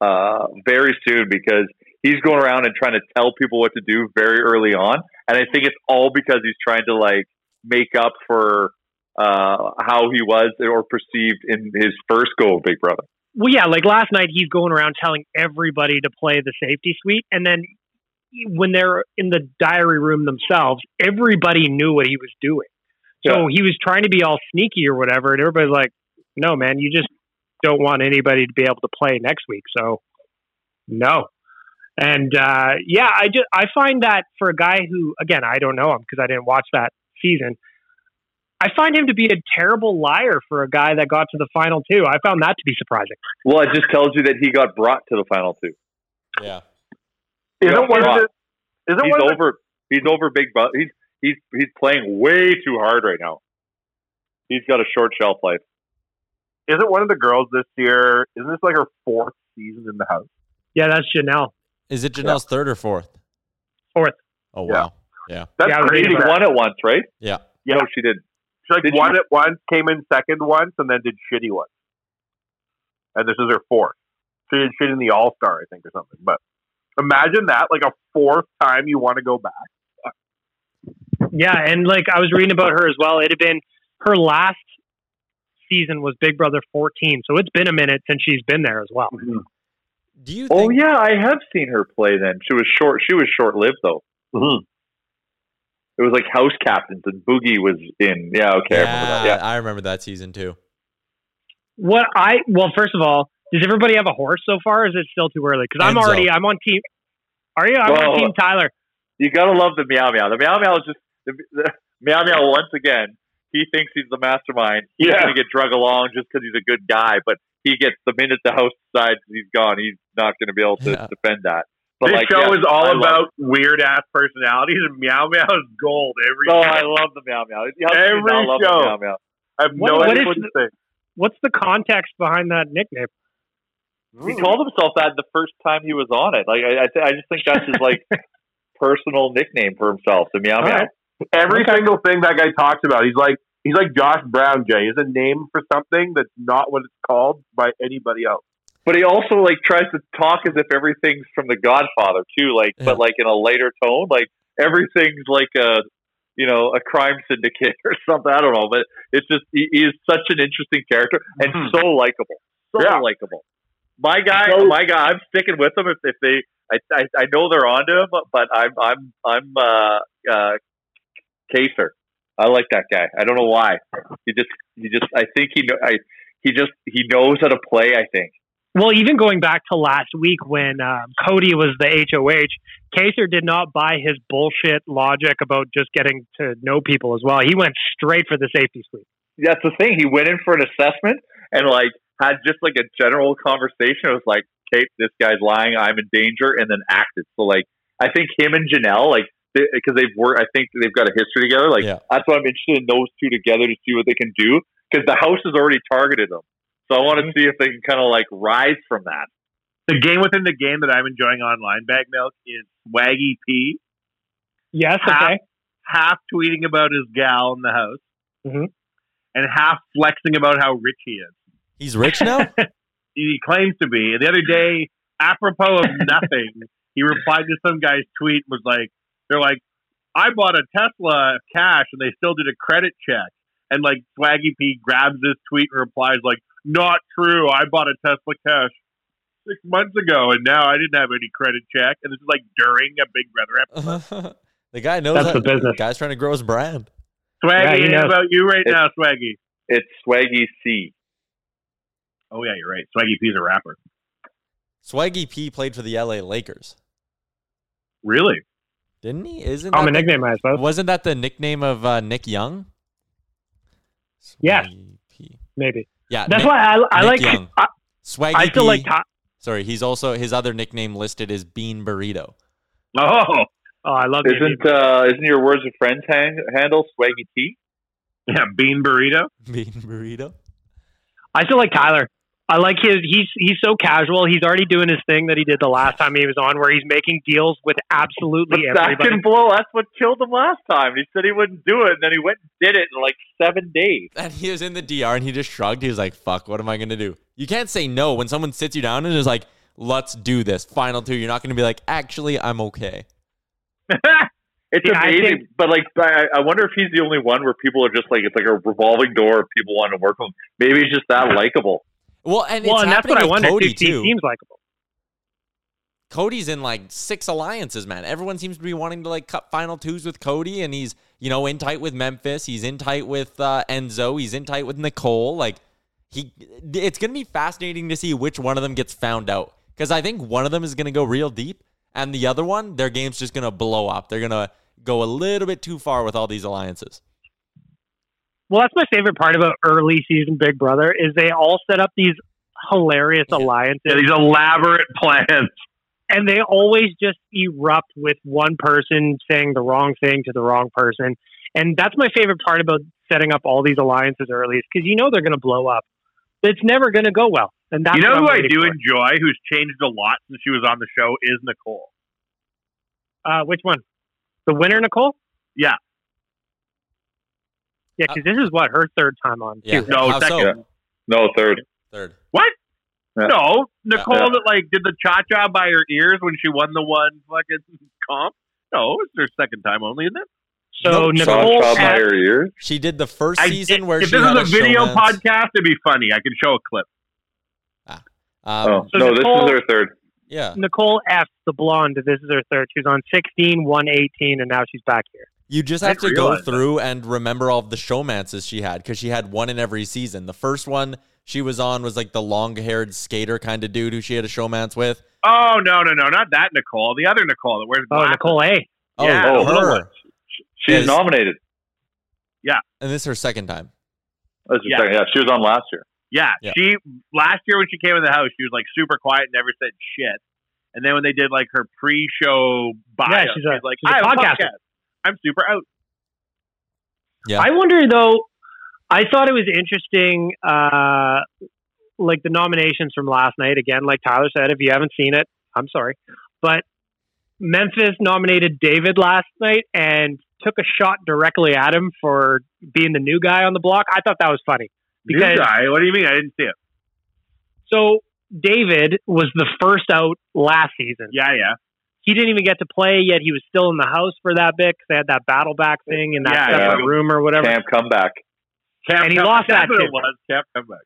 uh, very soon because he's going around and trying to tell people what to do very early on, and I think it's all because he's trying to like make up for uh, how he was or perceived in his first go of Big Brother. Well, yeah, like last night, he's going around telling everybody to play the safety suite, and then when they're in the diary room themselves, everybody knew what he was doing. So Yeah. he was trying to be all sneaky or whatever, and everybody's like, "No, man, you just don't want anybody to be able to play next week." So, no. And uh, yeah, I just I find that for a guy who, again, I don't know him because I didn't watch that season. I find him to be a terrible liar for a guy that got to the final two. I found that to be surprising. Well, it just tells you that he got brought to the final two. Yeah. He Isn't got one of brought. the- isn't he's one of the- over? He's over Big Brother. He's he's he's playing way too hard right now. He's got a short shelf life. Isn't one of the girls this year? Isn't this like her fourth season in the house? Yeah, that's Janelle. Is it Janelle's third or fourth? Fourth. Oh wow. Yeah. That's Yeah, I was crazy. reading She won it once, right? Yeah. Yeah. No, she didn't. She like Did won she? it once, came in second once, and then did shitty once. And this is her fourth. She did shit in the All Star, I think, or something. But imagine that, like a fourth time you want to go back. Yeah, and like I was reading about her as well. It had been her last season was Big Brother 14, so it's been a minute since she's been there as well. Do you Oh yeah, I have seen her play. Then she was short. She was short lived though. Mm-hmm. It was like house captains, and Boogie was in. Yeah, okay, I remember that. Yeah, Yeah, I remember that season too. What I well, first of all, does everybody have a horse so far? Or is it still too early? Because I'm Enzo. already I'm on team. Are you? I'm Well, on team Tyler. you gotta love the meow meow. The meow meow is just the, the meow meow. Once again, he thinks he's the mastermind. He's Yeah. gonna get drug along just because he's a good guy, but he gets the minute the host decides he's gone, he's not gonna be able to Yeah. defend that. But this like, show yeah, is all I about weird ass personalities, and Meow Meow is gold every Oh, time. I love the meow meow. How can you Every show. meow meow. I have What- no what idea is what to the- say. What's the context behind that nickname? He called himself that the first time he was on it. Like I, I, th- I just think that's his like personal nickname for himself, the meow meow. right. Every single thing that guy talks about, he's like he's like Josh Brown. Jay is a name for something that's not what it's called by anybody else. But he also like tries to talk as if everything's from The Godfather too, like Yeah. but like in a lighter tone. Like everything's like a you know a crime syndicate or something. I don't know, but it's just he, he is such an interesting character and Mhm. so likable, so Yeah. likable. My guy, So- my guy, I'm sticking with them if, if they. I, I I know they're onto him, but I'm I'm I'm uh uh Kaysar. I like that guy. I don't know why. He just he just I think he know I he just he knows how to play. I think. Well, even going back to last week when um, Cody was the HOH, Kaysar did not buy his bullshit logic about just getting to know people as well. He went straight for the safety suite. that's the thing. He went in for an assessment and like had just like a general conversation. It was like, Kate, this guy's lying. I'm in danger, and then acted. So like, I think him and Janelle, like because they've worked. I think they've got a history together. Like Yeah. that's why I'm interested in those two together to see what they can do because the house has already targeted them. So I want to see if they can kind of like rise from that. The game within the game that I'm enjoying online, Bag Milk, is Swaggy P. Yes, half, okay. half tweeting about his gal in the house, Mhm. and half flexing about how rich he is. He's rich now? He claims to be. And the other day, apropos of nothing, he replied to some guy's tweet and was like, "They're like, I bought a Tesla cash, and they still did a credit check." And like Swaggy P grabs this tweet and replies like, "Not true. I bought a Tesla cash." Six months ago, and now I didn't have any credit check. And this is like during a Big Brother episode. the guy knows That's how- the business. The guy's trying to grow his brand. Swaggy, Yeah, he about you right It's- now, Swaggy. It's Swaggy C. Oh yeah, you're right. Swaggy P's a rapper. Swaggy P played for the LA Lakers, Really? didn't he? Isn't Common that the- nickname, I suppose. Wasn't that the nickname of uh, Nick Young? Yes. Swaggy P. Maybe. Yeah, That's Nick- why I, I Nick like. Young. I, Swaggy I feel P. like. Ty- sorry, he's also his other nickname listed is Bean Burrito. Oh, oh, I love the Isn't uh, isn't your words of friends hang, handle Swaggy T? yeah, bean burrito. Bean Burrito. I still like Tyler. I like his. He's he's so casual. He's already doing his thing that he did the last time he was on, where he's making deals with But absolutely that everybody. can blow. That's what killed him last time. He said he wouldn't do it, and then he went and did it in like seven days. And he was in the DR and he just shrugged. He was like, fuck, what am I going to do? You can't say no when someone sits you down and is like, let's do this. Final two. You're not going to be like, actually, I'm okay. It's Yeah, I amazing, think- but like, I, I wonder if he's the only one where people are just like, it's like a revolving door of people wanting to work with him. Maybe he's just that likable. Well, and well, and that's what I wonder. Cody, if he too. seems likable. Cody's in like six alliances, man. Everyone seems to be wanting to like cut final twos with Cody, and he's you know in tight with Memphis. He's in tight with uh, Enzo. He's in tight with Nicole. Like he, it's gonna be fascinating to see which one of them gets found out because I think one of them is gonna go real deep, and the other one, their game's just gonna blow up. They're gonna go a little bit too far with all these alliances. Well, that's my favorite part about early season Big Brother is they all set up these hilarious alliances. Yeah, these elaborate plans. and they always just erupt with one person saying the wrong thing to the wrong person. And that's my favorite part about setting up all these alliances early is because you know they're going to blow up. It's never going to go well. And that's you know who I do for. enjoy, who's changed a lot since she was on the show, is Nicole. Uh, which one? The winner, Nicole? Yeah. Yeah, because this is what her third time on. Yeah. Too. No, How so? second. No, third. Third. What? Yeah. No, Nicole Yeah. that like did the cha cha by her ears when she won the one fucking comp. No, it's her second time only, isn't it? So No, Nicole, Saw by had- her ears. She did the first I- season where she. if she this had is a video showmance. podcast, it'd be funny. I could show a clip. Um, oh so no, Nicole- this is her third. yeah. Nicole F, the blonde. This is her third. She was on 16, 118, and now she's back here. You just have to go realize that. through and remember all of the showmances she had because she had one in every season. The first one she was on was like the long haired skater kind of dude who she had a showmance with. Oh no, no, no, not that Nicole. The other Nicole that wears Oh. Nicole A. Oh, Yeah, the little her. She's Yes. nominated. Yeah. And this is her second time. That's her Yeah. second. Yeah, she was on last year. Yeah, Yeah. she last year when she came in the house, she was like super quiet, never said shit. And then when they did like her pre-show bio, Yeah, she's a- like, she's "I have a podcaster." podcast. I'm super out. Yeah. I wonder though. I thought it was interesting, uh, like the nominations from last night. Again, like Tyler said, if you haven't seen it, I'm sorry, but Memphis nominated David last night and took a shot directly at him for being the new guy on the block. I thought that was funny New because guy? What do you mean? I didn't see it. so David was the first out last season. Yeah, yeah. He didn't even get to play yet. He was still in the house for that bit because they had that battle back thing in that Yeah, separate yeah. room or whatever. Camp comeback. Camp And he Come- lost that's that what too. it was. Camp comeback.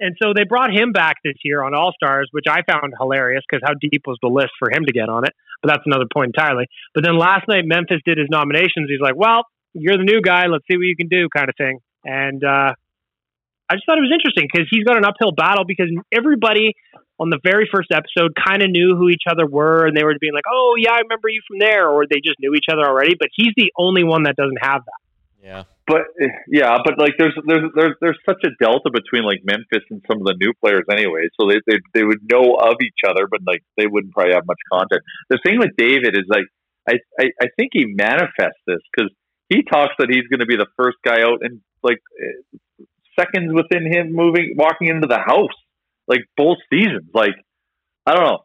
And so they brought him back this year on All Stars, which I found hilarious because how deep was the list for him to get on it? But that's another point entirely. But then last night, Memphis did his nominations. He's like, well, you're the new guy. Let's see what you can do, kind of thing. And uh, I just thought it was interesting because he's got an uphill battle because everybody on the very first episode kind of knew who each other were and they were being like, oh, yeah, I remember you from there. Or they just knew each other already. But he's the only one that doesn't have that. Yeah. But yeah, but like there's there's there's there's such a delta between like Memphis and some of the new players anyway. So they they they would know of each other, but like they wouldn't probably have much contact. The thing with David is like I, I, I think he manifests this because he talks that he's going to be the first guy out and like eh, seconds within him moving, walking into the house, like both seasons. Like, I don't know.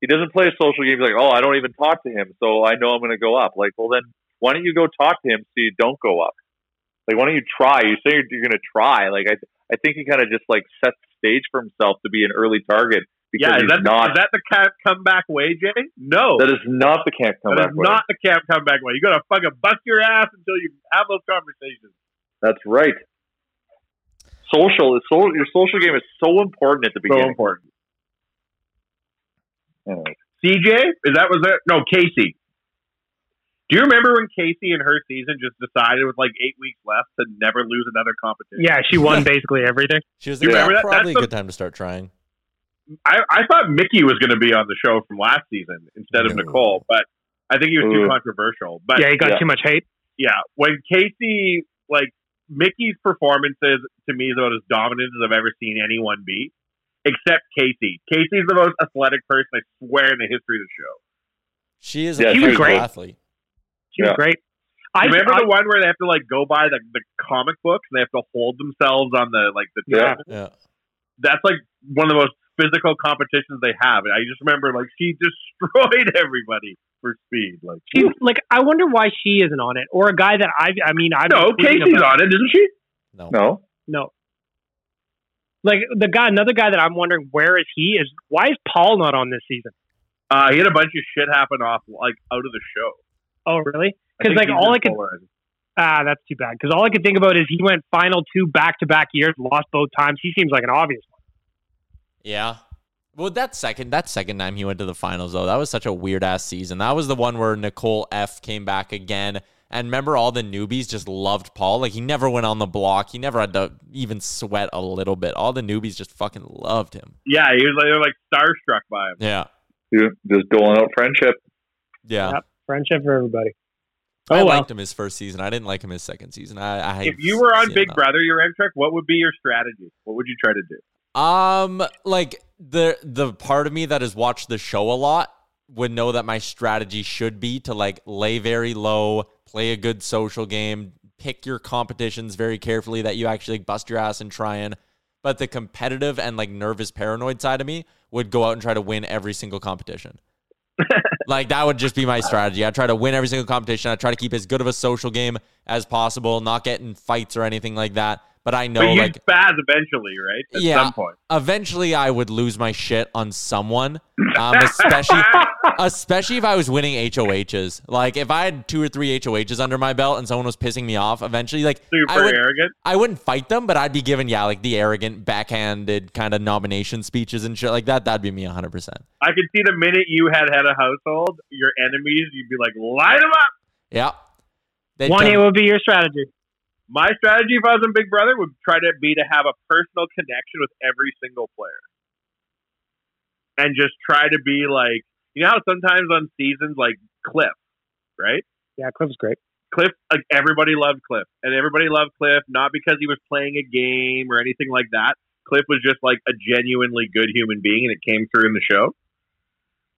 He doesn't play a social game. He's like, oh, I don't even talk to him, so I know I'm going to go up. Like, well, then why don't you go talk to him so you don't go up? Like, why don't you try? You say you're, you're going to try. Like, I, I think he kind of just like sets the stage for himself to be an early target because Yeah, is that, not. is that the camp comeback way, Jay? No. that is not the camp comeback. is way. not the camp comeback way. You gotta fucking bust your ass until you have those conversations. That's right. Social, is so your social game is so important at the beginning. So beginning. important. Anyway. CJ, is that was it? No, Kaycee. Do you remember when Kaycee in her season just decided with like eight weeks left to never lose another competition? Yeah, she won basically everything. She was You like, remember "Yeah, that? probably a good time to start trying. I, I thought Mickey was going to be on the show from last season instead of No. Nicole, but I think he was too mm. controversial. But yeah, he got yeah. too much hate. yeah, when Kaycee like Mickey's performances to me is about as dominant as I've ever seen anyone be, except Kaycee. Kaycee's the most athletic person I swear in the history of the show. She is Yeah, a she was great. athlete. She was great. I Remember I, the one where they have to like go by the, the comic books and they have to hold themselves on the like the Yeah. table? Yeah. That's like one of the most physical competitions they have. And I just remember like she destroyed everybody for speed. Like she, like I wonder why she isn't on it, or a guy that I I mean I no, Kaycee's on it, isn't she? No. No, No. Like the guy, another guy that I'm wondering where is he is why is Paul not on this season? Uh, he had a bunch of shit happen off like out of the show. Oh really? Because like all I just could polarizing. ah that's too bad. Because all I could think about is he went final two back to back years, lost both times. He seems like an obvious one. Yeah. Well, that second that second time he went to the finals though, that was such a weird ass season. That was the one where Nicole F came back again. And remember all the newbies just loved Paul. Like he never went on the block. He never had to even sweat a little bit. All the newbies just fucking loved him. Yeah, he was like, they were like starstruck by him. Yeah. Dude, just doling out friendship. Yeah. Yep. Friendship for everybody. I Oh, well. liked him his first season. I didn't like him his second season. I, I If you were on Big enough. Brother, your Amtrak, what would be your strategy? What would you try to do? Um, like the the part of me that has watched the show a lot would know that my strategy should be to like lay very low, play a good social game, pick your competitions very carefully that you actually like, bust your ass and try and. But the competitive and like nervous paranoid side of me would go out and try to win every single competition. like that would just be my strategy. I try to win every single competition. I try to keep as good of a social game as possible, not get in fights or anything like that. But I know but you'd like spaz eventually, right? At Yeah. some point. eventually I would lose my shit on someone, um, especially especially if I was winning HOHs. Like if I had two or three HOHs under my belt and someone was pissing me off, eventually like I Super would arrogant. I wouldn't fight them, but I'd be giving yeah like the arrogant backhanded kind of nomination speeches and shit like that. That'd be me 100. percent I could see the minute you had had a household, your enemies, you'd be like, "Light them up. Yeah. They'd One, come- it would be your strategy. My strategy if I was in Big Brother would try to be to have a personal connection with every single player. And just try to be like, you know how sometimes on seasons like Cliff, right? Yeah, Cliff's great. Cliff, like everybody loved Cliff, and everybody loved Cliff not because he was playing a game or anything like that. Cliff was just like a genuinely good human being, and it came through in the show.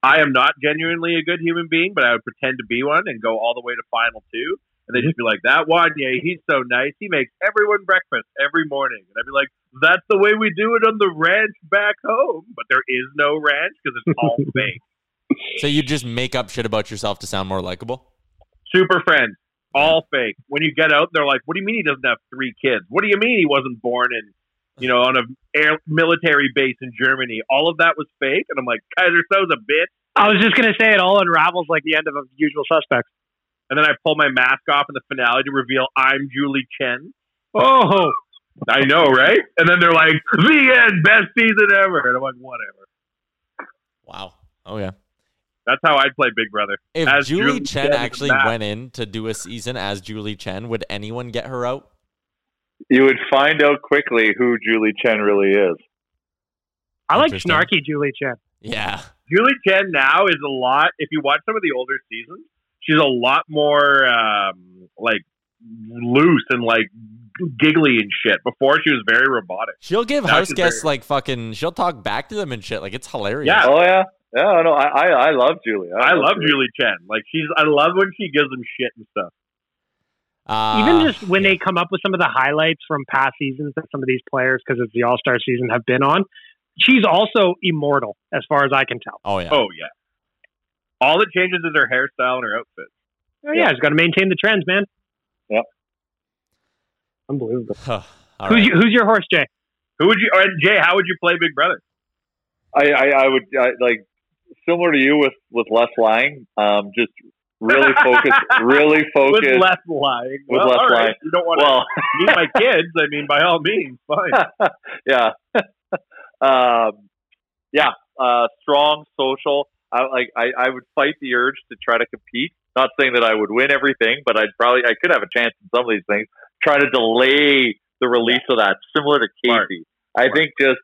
I am not genuinely a good human being, but I would pretend to be one and go all the way to final two, and they'd just be like, "That one, yeah, he's so nice. He makes everyone breakfast every morning," and I'd be like, "That's the way we do it on the ranch back home." But there is no ranch because it's all fake. So you just make up shit about yourself to sound more likable. super friends, all fake. When you get out, they're like, "What do you mean he doesn't have three kids? What do you mean he wasn't born in, you know, on a air military base in Germany? All of that was fake." And I'm like, "Keyser So's a bitch." I was just gonna say it all unravels like the end of a Usual Suspects. And then I pull my mask off in the finale to reveal I'm Julie Chen. Oh, I know, right? And then they're like, "The end, best season ever," and I'm like, "Whatever." Wow. Oh yeah. That's how I'd play Big Brother. If As Julie, Chen in actually mask. went in to do a season as Julie Chen, would anyone get her out? You would find out quickly who Julie Chen really is. I like snarky Julie Chen. Yeah. Julie Chen now is a lot. If you watch some of the older seasons, she's a lot more um, like loose and like giggly and shit. Before she was very robotic. She'll give Now house guests very- like fucking. She'll talk back to them and shit. Like it's hilarious. Yeah. Oh yeah, Yeah, no, I I, I love Julie. I love Julie Chen. Like she's, I love when she gives them shit and stuff. Uh, Even just when they come up with some of the highlights from past seasons that some of these players, because it's the All Star season, have been on, she's also immortal as far as I can tell. Oh yeah. Oh yeah. All that changes is her hairstyle and her outfit. Oh, yeah, she's got to maintain the trends, man. Yep. Unbelievable. All who's, right. you, who's your horse, Jay? Who would you? Or Jay, how would you play Big Brother? I, I, I would I, like similar to you with with less lying. Um, just really focus, really focus. With less lying. With well, less all right. lying. You don't want Well- to meet my kids. I mean, by all means, fine. yeah, um, yeah. Uh, strong social. I like. I, I would fight the urge to try to compete. Not saying that I would win everything, but I'd probably I could have a chance in some of these things. Try to delay the release of that, similar to Kaycee. I think just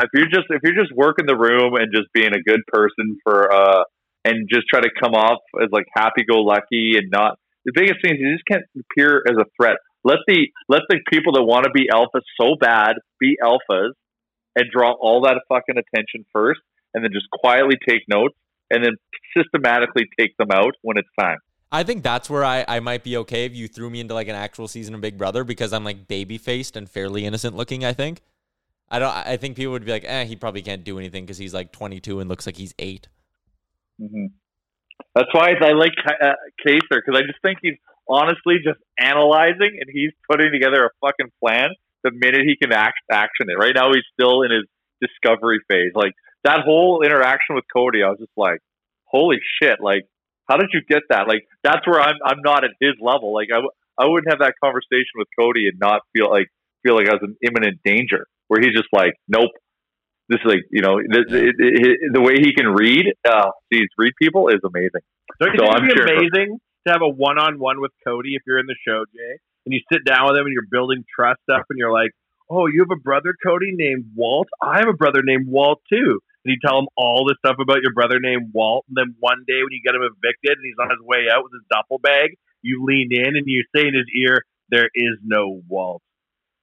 if you're just if you're just working the room and just being a good person for uh and just try to come off as like happy go lucky and not the biggest thing is you just can't appear as a threat. Let the let the people that want to be alphas so bad be alphas and draw all that fucking attention first and then just quietly take notes and then systematically take them out when it's time. I think that's where I, I might be okay if you threw me into like an actual season of Big Brother because I'm like baby faced and fairly innocent looking. I think. I don't. I think people would be like, eh, he probably can't do anything because he's like 22 and looks like he's eight. hmm That's why I like uh, Kaysar because I just think he's honestly just analyzing and he's putting together a fucking plan the minute he can act action it. Right now he's still in his discovery phase. Like that whole interaction with Cody, I was just like, holy shit! Like, how did you get that? Like that's where I'm I'm not at his level. Like I w- I wouldn't have that conversation with Cody and not feel like feel like I was in imminent danger. Where he's just like, nope. This is like you know the, it, it, the way he can read, uh, geez, read people is amazing. Don't So I'm sure- amazing to have a one-on-one with Cody if you're in the show, Jay, and you sit down with him and you're building trust up, and you're like, "Oh, you have a brother, Cody, named Walt. I have a brother named Walt too." And you tell him all this stuff about your brother named Walt, and then one day when you get him evicted and he's on his way out with his duffel bag, you lean in and you say in his ear, "There is no Walt."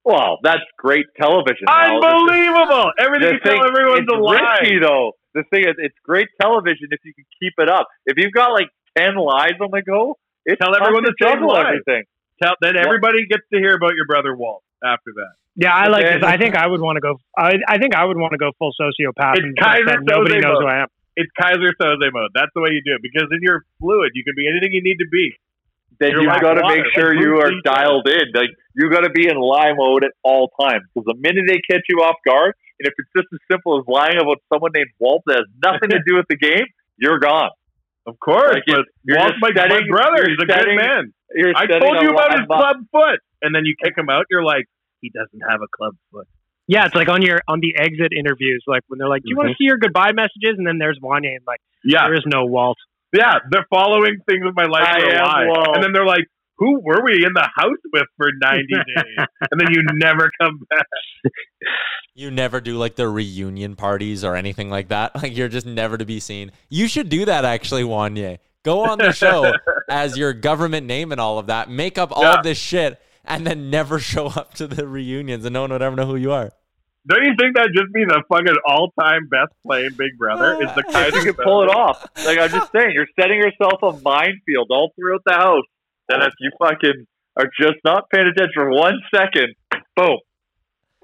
Well, that's great television. Unbelievable! Everything The you tell everyone's a lie. risky though. The thing is, it's great television if you can keep it up. If you've got like ten lies on the go, it's Tell everyone to juggle everything. Tell, then everybody gets to hear about your brother Walt after that. Yeah, I like Okay. this. I think I would want to go. I, I think I would want to go full sociopath It's and Keyser pretend nobody Soze knows mode. who I am. It's Keyser Soze mode. That's the way you do it because then you're fluid. You can be anything you need to be. Then You're you like got to water, make like sure you are dialed in. Like you got to be in lie mode at all times. Because the minute they catch you off guard, and if it's just as simple as lying about someone named Walt that has nothing to do with the game, you're gone. Of course, Like, but you're Walt's just my, my brother. you're He's a good man. I told you about his club foot, and then you kick him out. You're like, he doesn't have a club foot. Yeah, it's like on your on the exit interviews, like when they're like, "Do you want to mm-hmm. see your goodbye messages?" And then there's Wanye, and like, Yeah, there is no Walt. yeah. They're following things with my life I for a am lie, Walt. and then they're like, "Who were we in the house with for 90 days?" and then you never come back. You never do like the reunion parties or anything like that. Like you're just never to be seen. You should do that actually, Wanye. Go on the show as your government name and all of that. Make up all Yeah. of this shit and then never show up to the reunions and no one would ever know who you are. Don't you think that'd just be the fucking all-time best playing Big Brother? Is the If Keyser you can pull it off. Like I'm just saying, you're setting yourself a minefield all throughout the house. And if you fucking are just not paying attention for one second, boom.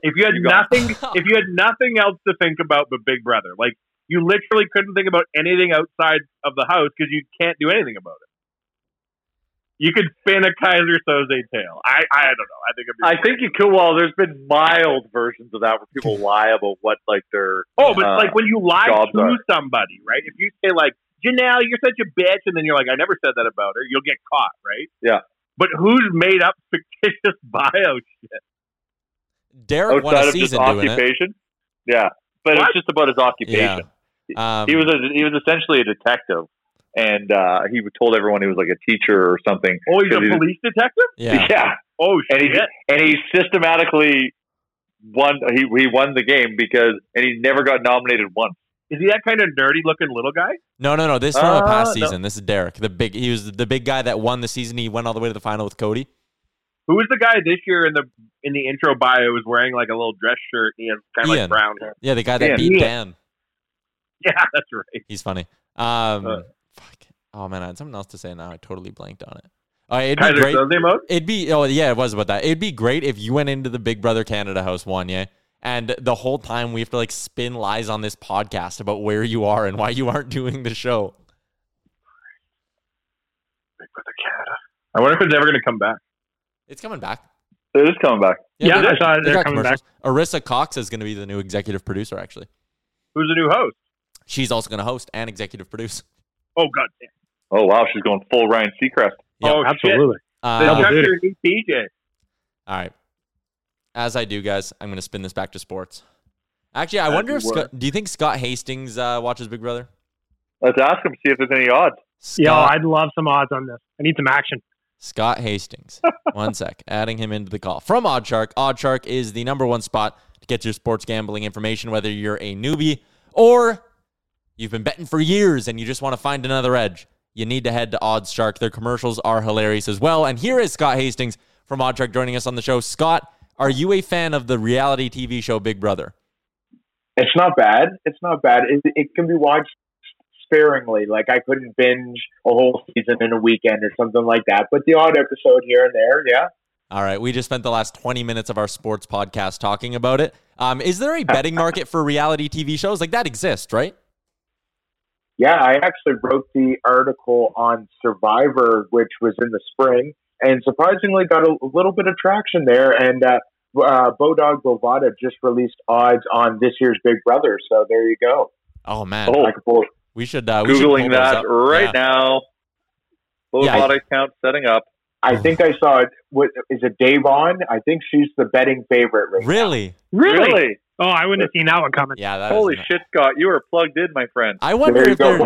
If you had You nothing, if you had nothing else to think about but Big Brother, like you literally couldn't think about anything outside of the house because you can't do anything about it. You could spin a Keyser Soze tale. I, I don't know. I think it'd be I think you could. Well, there's been mild versions of that where people lie about what like their Oh, but uh, like when you lie to are. somebody, right? If you say like Janelle, you're such a bitch, and then you're like, I never said that about her, you'll get caught, right? Yeah. But who's made up fictitious bio shit? Derek won a outside of just season doing it. occupation. Yeah, but What? it's just about his occupation. Um, he was a, he was essentially a detective, and uh, he told everyone he was like a teacher or something. Oh, he's a he- police detective. yeah. Yeah, Oh and he shit! and he systematically won. He he won the game because and he never got nominated once. Is he that kind of nerdy looking little guy? No, no, no. This is from a past Uh, no. season. This is Derek. The big he was the big guy that won the season. He went all the way to the final with Cody. Who was the guy this year in the in the intro bio who was wearing like a little dress shirt and he has kind of Ian. like brown hair? Yeah, the guy that Ian. beat Ian. Dan. Yeah, that's right. He's funny. Um, Uh. Fuck. Oh man, I had something else to say now. I totally blanked on it. Oh, it'd be great. Soze mode? It'd be oh yeah, it was about that. It'd be great if you went into the Big Brother Canada house one, yeah, and the whole time we have to like spin lies on this podcast about where you are and why you aren't doing the show. Big Brother Canada. I wonder if it's ever going to come back. It's coming back. It is coming back. Yeah, they I got- saw they they're coming back. Arisa Cox is going to be the new executive producer. Actually, Who's the new host? she's also going to host and executive produce. Oh, God damn. Oh wow, she's going full Ryan Seacrest. Yep. Oh, Absolutely. Uh, Shit. Double Check your new DJ. All right. As I do, guys, I'm going to spin this back to sports. Actually, I As wonder if. Scott, do you think Scott Hastings uh, watches Big Brother? Let's ask him see if there's any odds. Yo, Scott, I'd love some odds on this. I need some action. Scott Hastings. one sec. Adding him into the call. From OddsShark. OddsShark is the number one spot to get your sports gambling information, whether you're a newbie or you've been betting for years and you just want to find another edge. You need to head to OddsShark. Their commercials are hilarious as well. And here is Scott Hastings from OddsShark joining us on the show. Scott, are you a fan of the reality TV show Big Brother? It's not bad. It's not bad. It, it can be watched sparingly. Like I couldn't binge a whole season in a weekend or something like that. But the odd episode here and there, yeah. All right, we just spent the last 20 minutes of our sports podcast talking about it. Um, is there a betting market for reality TV shows? Like that exists, right? Yeah, I actually wrote the article on Survivor, which was in the spring, and surprisingly got a, a little bit of traction there. And uh, uh, Bodog Bovada just released odds on this year's Big Brother, so there you go. Oh man, I could pull- we should uh, we should Googling pull that right Yeah. now. Full Yeah. body count setting up. I think I saw it. What is it? Da'Vonne? I think she's the betting favorite right now. Really? Really? Oh, I wouldn't have seen that one coming. Yeah, that is Holy not- shit, Scott! You were plugged in, my friend. I wonder There if there,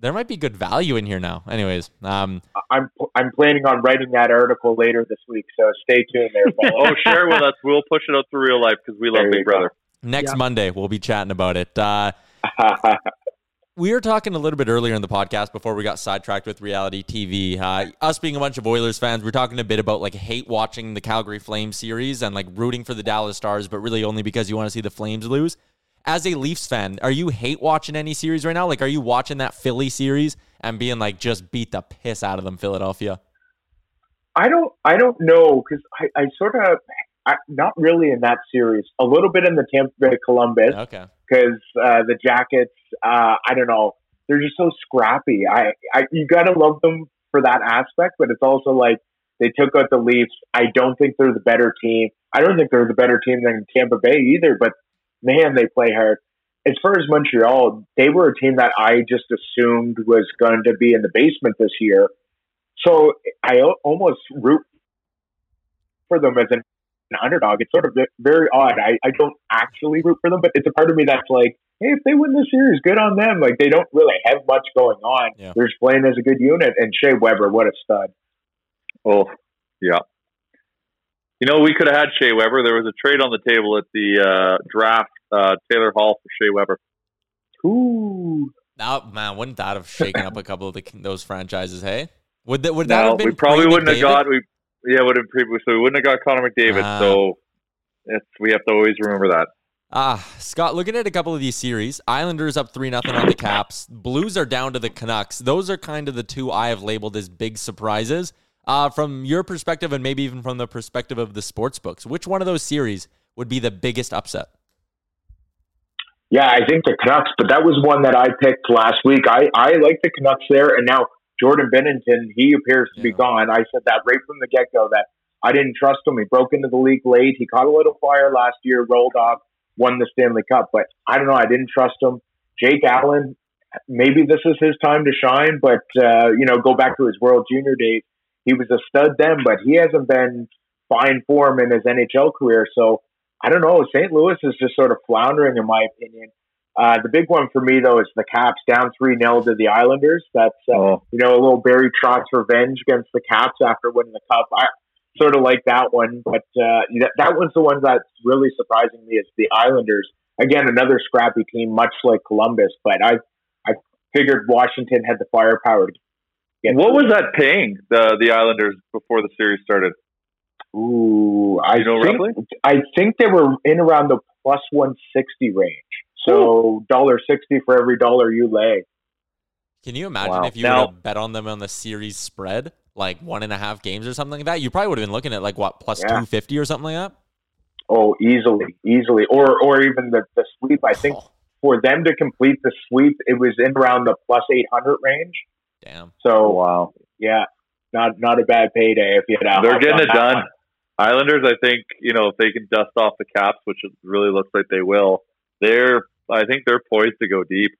there might be good value in here now. Anyways, um, I'm I'm planning on writing that article later this week, so stay tuned there. oh, share with us. We'll push it out through real life because we love Big you go. Brother. next Yeah. Monday we'll be chatting about it. Uh, we were talking a little bit earlier in the podcast before we got sidetracked with reality TV. Uh, us being a bunch of Oilers fans, we're talking a bit about like hate watching the Calgary Flames series and like rooting for the Dallas Stars, but really only because you want to see the Flames lose. As a Leafs fan, are you hate watching any series right now? Like, are you watching that Philly series and being like, just beat the piss out of them, Philadelphia? I don't I don't know because I, I sort of I, not really in that series. A little bit in the Tampa Bay Columbus Okay. because uh, the Jackets. Uh, I don't know. They're just so scrappy. I, I you gotta love them for that aspect, but it's also like they took out the Leafs. I don't think they're the better team. I don't think they're the better team than Tampa Bay either. But man, they play hard. As far as Montreal, they were a team that I just assumed was going to be in the basement this year. So I almost root for them as an, an underdog. It's sort of very odd. I, I don't actually root for them, but it's a part of me that's like, hey, if they win this series, good on them. Like they don't really have much going on. Yeah. They're just playing as a good unit. And Shea Weber, what a stud. Oh, yeah. You know, we could have had Shea Weber. There was a trade on the table at the uh, draft. Uh, Taylor Hall for Shea Weber. Ooh. Oh man, wouldn't that have shaken up a couple of the, those franchises? Hey, would that would that No, have been? we probably pre- wouldn't have got. We yeah, would have previous. So we wouldn't have got Connor McDavid. Ah. so it's we have to always remember that. Ah, Scott, looking at a couple of these series, Islanders up 3 nothing on the Caps. Blues are down to the Canucks. Those are kind of the two I have labeled as big surprises. Uh, from your perspective, and maybe even from the perspective of the sports books, which one of those series would be the biggest upset? Yeah, I think the Canucks, but that was one that I picked last week. I, I like the Canucks there, and now Jordan Binnington, he appears to be gone. I said that right from the get go that I didn't trust him. He broke into the league late. He caught a little fire last year, rolled off, won the Stanley Cup, but I don't know. I didn't trust him. Jake Allen, maybe this is his time to shine, but uh, you know, go back to his World Junior days. He was a stud then, but he hasn't been fine form in his NHL career. So I don't know. St. Louis is just sort of floundering, in my opinion. Uh, the big one for me, though, is the Caps down 3 0 to the Islanders. That's, uh, Oh. you know, a little Barry Trotz revenge against the Caps after winning the Cup. I sort of like that one, but uh, that, that one's the one that's really surprising me is the Islanders. Again, another scrappy team, much like Columbus, but I, I figured Washington had the firepower to get What was that paying the the Islanders before the series started? Ooh, I You know think, roughly? I think they were in around the plus 160 range. So dollar sixty for every dollar you lay. Can you imagine Wow. if you Now- would have bet on them on the series spread, like one and a half games or something like that? You probably would have been looking at like what plus Yeah. two fifty or something like that. Oh, easily, easily, or or even the the sweep. I think Oh, for them to complete the sweep, it was in around the plus eight hundred range. damn. So oh, wow. yeah, not not a bad payday if you had. a They're getting it done. one. Islanders, I think, you know, if they can dust off the caps, which it really looks like they will, they're, I think they're poised to go deep.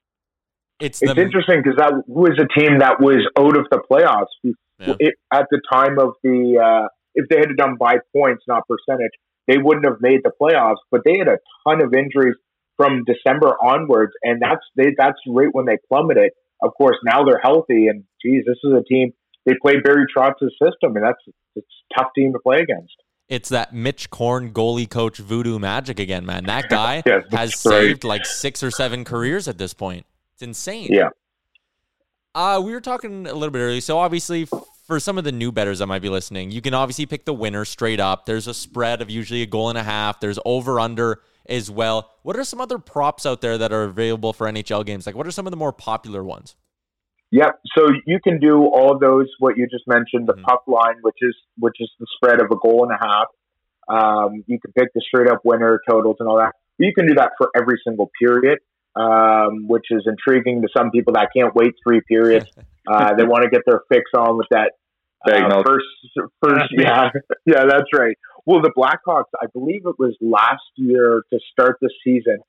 It's It's the interesting because that was a team that was out of the playoffs Yeah. it, at the time of the. Uh, if they had done by points, not percentage, they wouldn't have made the playoffs. But they had a ton of injuries from December onwards, and that's they that's right when they plummeted. Of course, now they're healthy, and geez, this is a team. They play Barry Trotz's system, and that's it's a tough team to play against. It's that Mitch Korn goalie coach voodoo magic again, man. That guy Yes, has right. saved like six or seven careers at this point. It's insane. Yeah. Uh, we were talking a little bit earlier. So obviously, for some of the new betters that might be listening, you can obviously pick the winner straight up. There's a spread of usually a goal and a half. There's over under as well. What are some other props out there that are available for NHL games? Like, what are some of the more popular ones? Yep. So you can do all those. What you just mentioned, the Mhm. puck line, which is which is the spread of a goal and a half. Um, you can pick the straight up winner totals and all that. You can do that for every single period, um, which is intriguing to some people that can't wait three periods. Uh, they want to get their fix on with that uh, first. First, yeah, yeah, that's right. Well, the Blackhawks, I believe it was last year to start the season,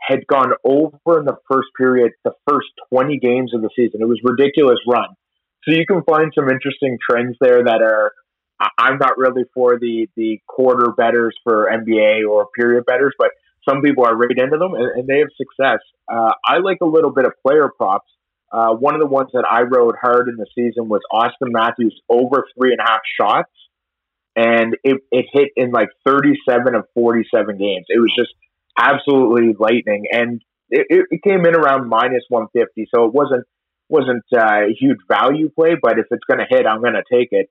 had gone over in the first period, the first 20 games of the season. It was ridiculous run. So you can find some interesting trends there that are. I'm not really for the the quarter betters for NBA or period betters, but some people are right into them and, and they have success. Uh, I like a little bit of player props. Uh, one of the ones that I rode hard in the season was Auston Matthews over three and a half shots, and it, it hit in like 37 of 47 games. It was just absolutely lightning, and it, it, came in around minus 150, so it wasn't wasn't uh, a huge value play. But if it's going to hit, I'm going to take it.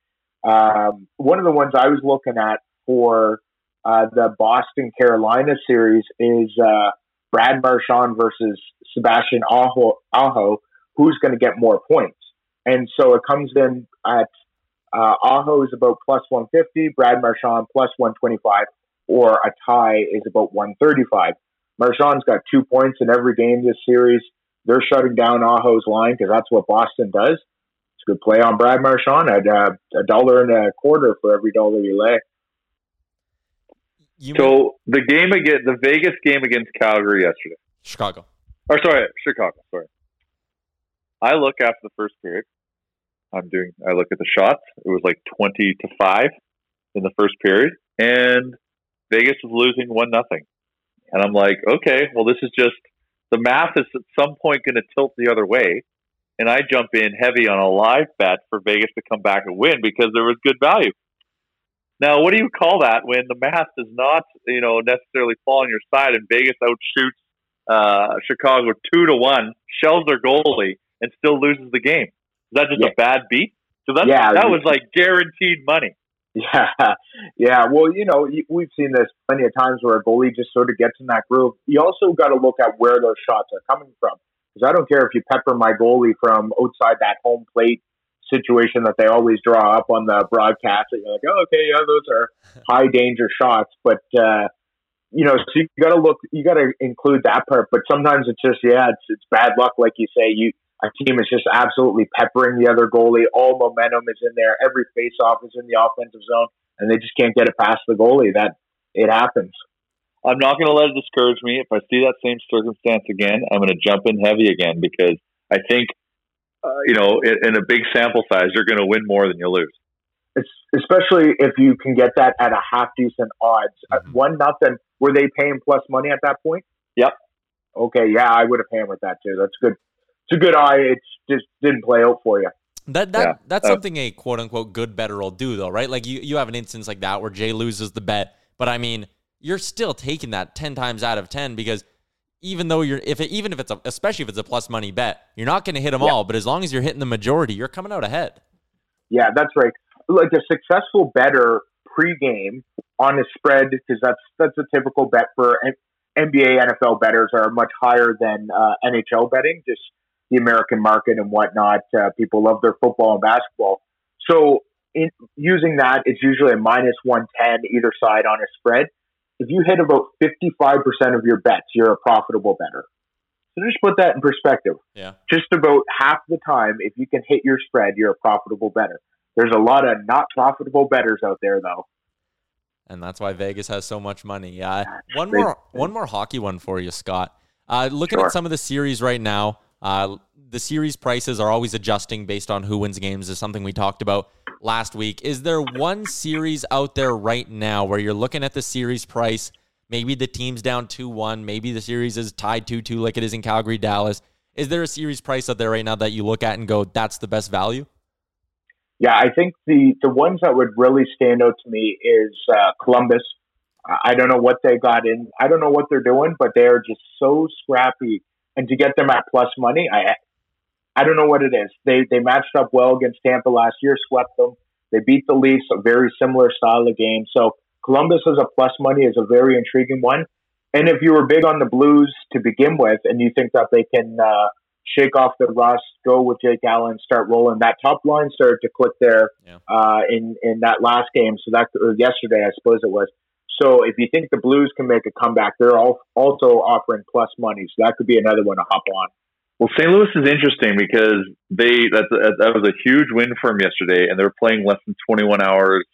Um, one of the ones I was looking at for uh, the Boston Carolina series is uh, Brad Marchand versus Sebastian Aho, Aho who's going to get more points. And so it comes in at uh, Aho is about plus 150, Brad Marchand plus 125, or a tie is about 135. Marchand's got two points in every game this series. They're shutting down Aho's line because that's what Boston does. It's a good play on Brad Marchand at uh, a dollar and a quarter for every dollar you lay. You So the game against the Vegas game against Calgary yesterday, Chicago. or sorry, Chicago. Sorry. I look after the first period. I'm doing. I look at the shots. It was like twenty to five in the first period, and Vegas was losing one nothing. And I'm like, okay, well, this is just the math is at some point going to tilt the other way. And I jump in heavy on a live bet for Vegas to come back and win because there was good value. Now, what do you call that when the math does not, you know, necessarily fall on your side and Vegas outshoots uh, Chicago two to one, shells their goalie, and still loses the game? Is that just Yeah. a bad beat? So that Yeah, that was like guaranteed money. Yeah, yeah. Well, you know, we've seen this plenty of times where a goalie just sort of gets in that groove. You also got to look at where those shots are coming from. Because I don't care if you pepper my goalie from outside that home plate situation that they always draw up on the broadcast. And you're like, oh, okay, yeah, those are high danger shots. But, uh, you know, so you got to look, you got to include that part. But sometimes it's just, yeah, it's, it's bad luck. Like you say, you, a team is just absolutely peppering the other goalie. All momentum is in there. Every face-off is in the offensive zone, and they just can't get it past the goalie. That it happens. I'm not going to let it discourage me. If I see that same circumstance again, I'm going to jump in heavy again because I think, uh, you know, in, in a big sample size, you're going to win more than you lose. It's, especially if you can get that at a half decent odds. Mhm. One nothing. Were they paying plus money at that point? Yep. Okay, yeah, I would have hammered that too. That's good. It's a good eye. It just didn't play out for you. That that Yeah. that's Uh, something a quote unquote good better will do though, right? Like you you have an instance like that where Jay loses the bet, but I mean you're still taking that ten times out of ten because even though you're if it, even if it's a, especially if it's a plus money bet, you're not going to hit them Yeah. all. But as long as you're hitting the majority, you're coming out ahead. Yeah, that's right. Like a successful better pregame on a spread because that's that's a typical bet for NBA, NFL betters are much higher than uh, NHL betting. Just the American market and whatnot. Uh, people love their football and basketball. So in, using that, it's usually a minus 110 either side on a spread. If you hit about 55% of your bets, you're a profitable better. So just put that in perspective. Yeah. Just about half the time, if you can hit your spread, you're a profitable better. There's a lot of not profitable betters out there, though. And that's why Vegas has so much money. Uh, one more, one more hockey one for you, Scott. Uh, looking Sure. at some of the series right now, uh, the series prices are always adjusting based on who wins games. Is something we talked about last week. Is there one series out there right now where you're looking at the series price? Maybe the team's down two one. Maybe the series is tied two two, like it is in Calgary, Dallas. Is there a series price out there right now that you look at and go, "That's the best value"? Yeah, I think the the ones that would really stand out to me is uh, Columbus. I don't know what they got in. I don't know what they're doing, but they are just so scrappy. And to get them at plus money, I I don't know what it is. They they matched up well against Tampa last year, swept them. They beat the Leafs, a very similar style of game. So Columbus as a plus money is a very intriguing one. And if you were big on the Blues to begin with, and you think that they can uh, shake off the rust, go with Jake Allen, start rolling. That top line started to click there yeah. uh, in in that last game. So that or yesterday, I suppose it was. So if you think the Blues can make a comeback, they're all also offering plus money. So that could be another one to hop on. Well, St. Louis is interesting because they that that was a huge win for them yesterday, and they're playing less than 21 hours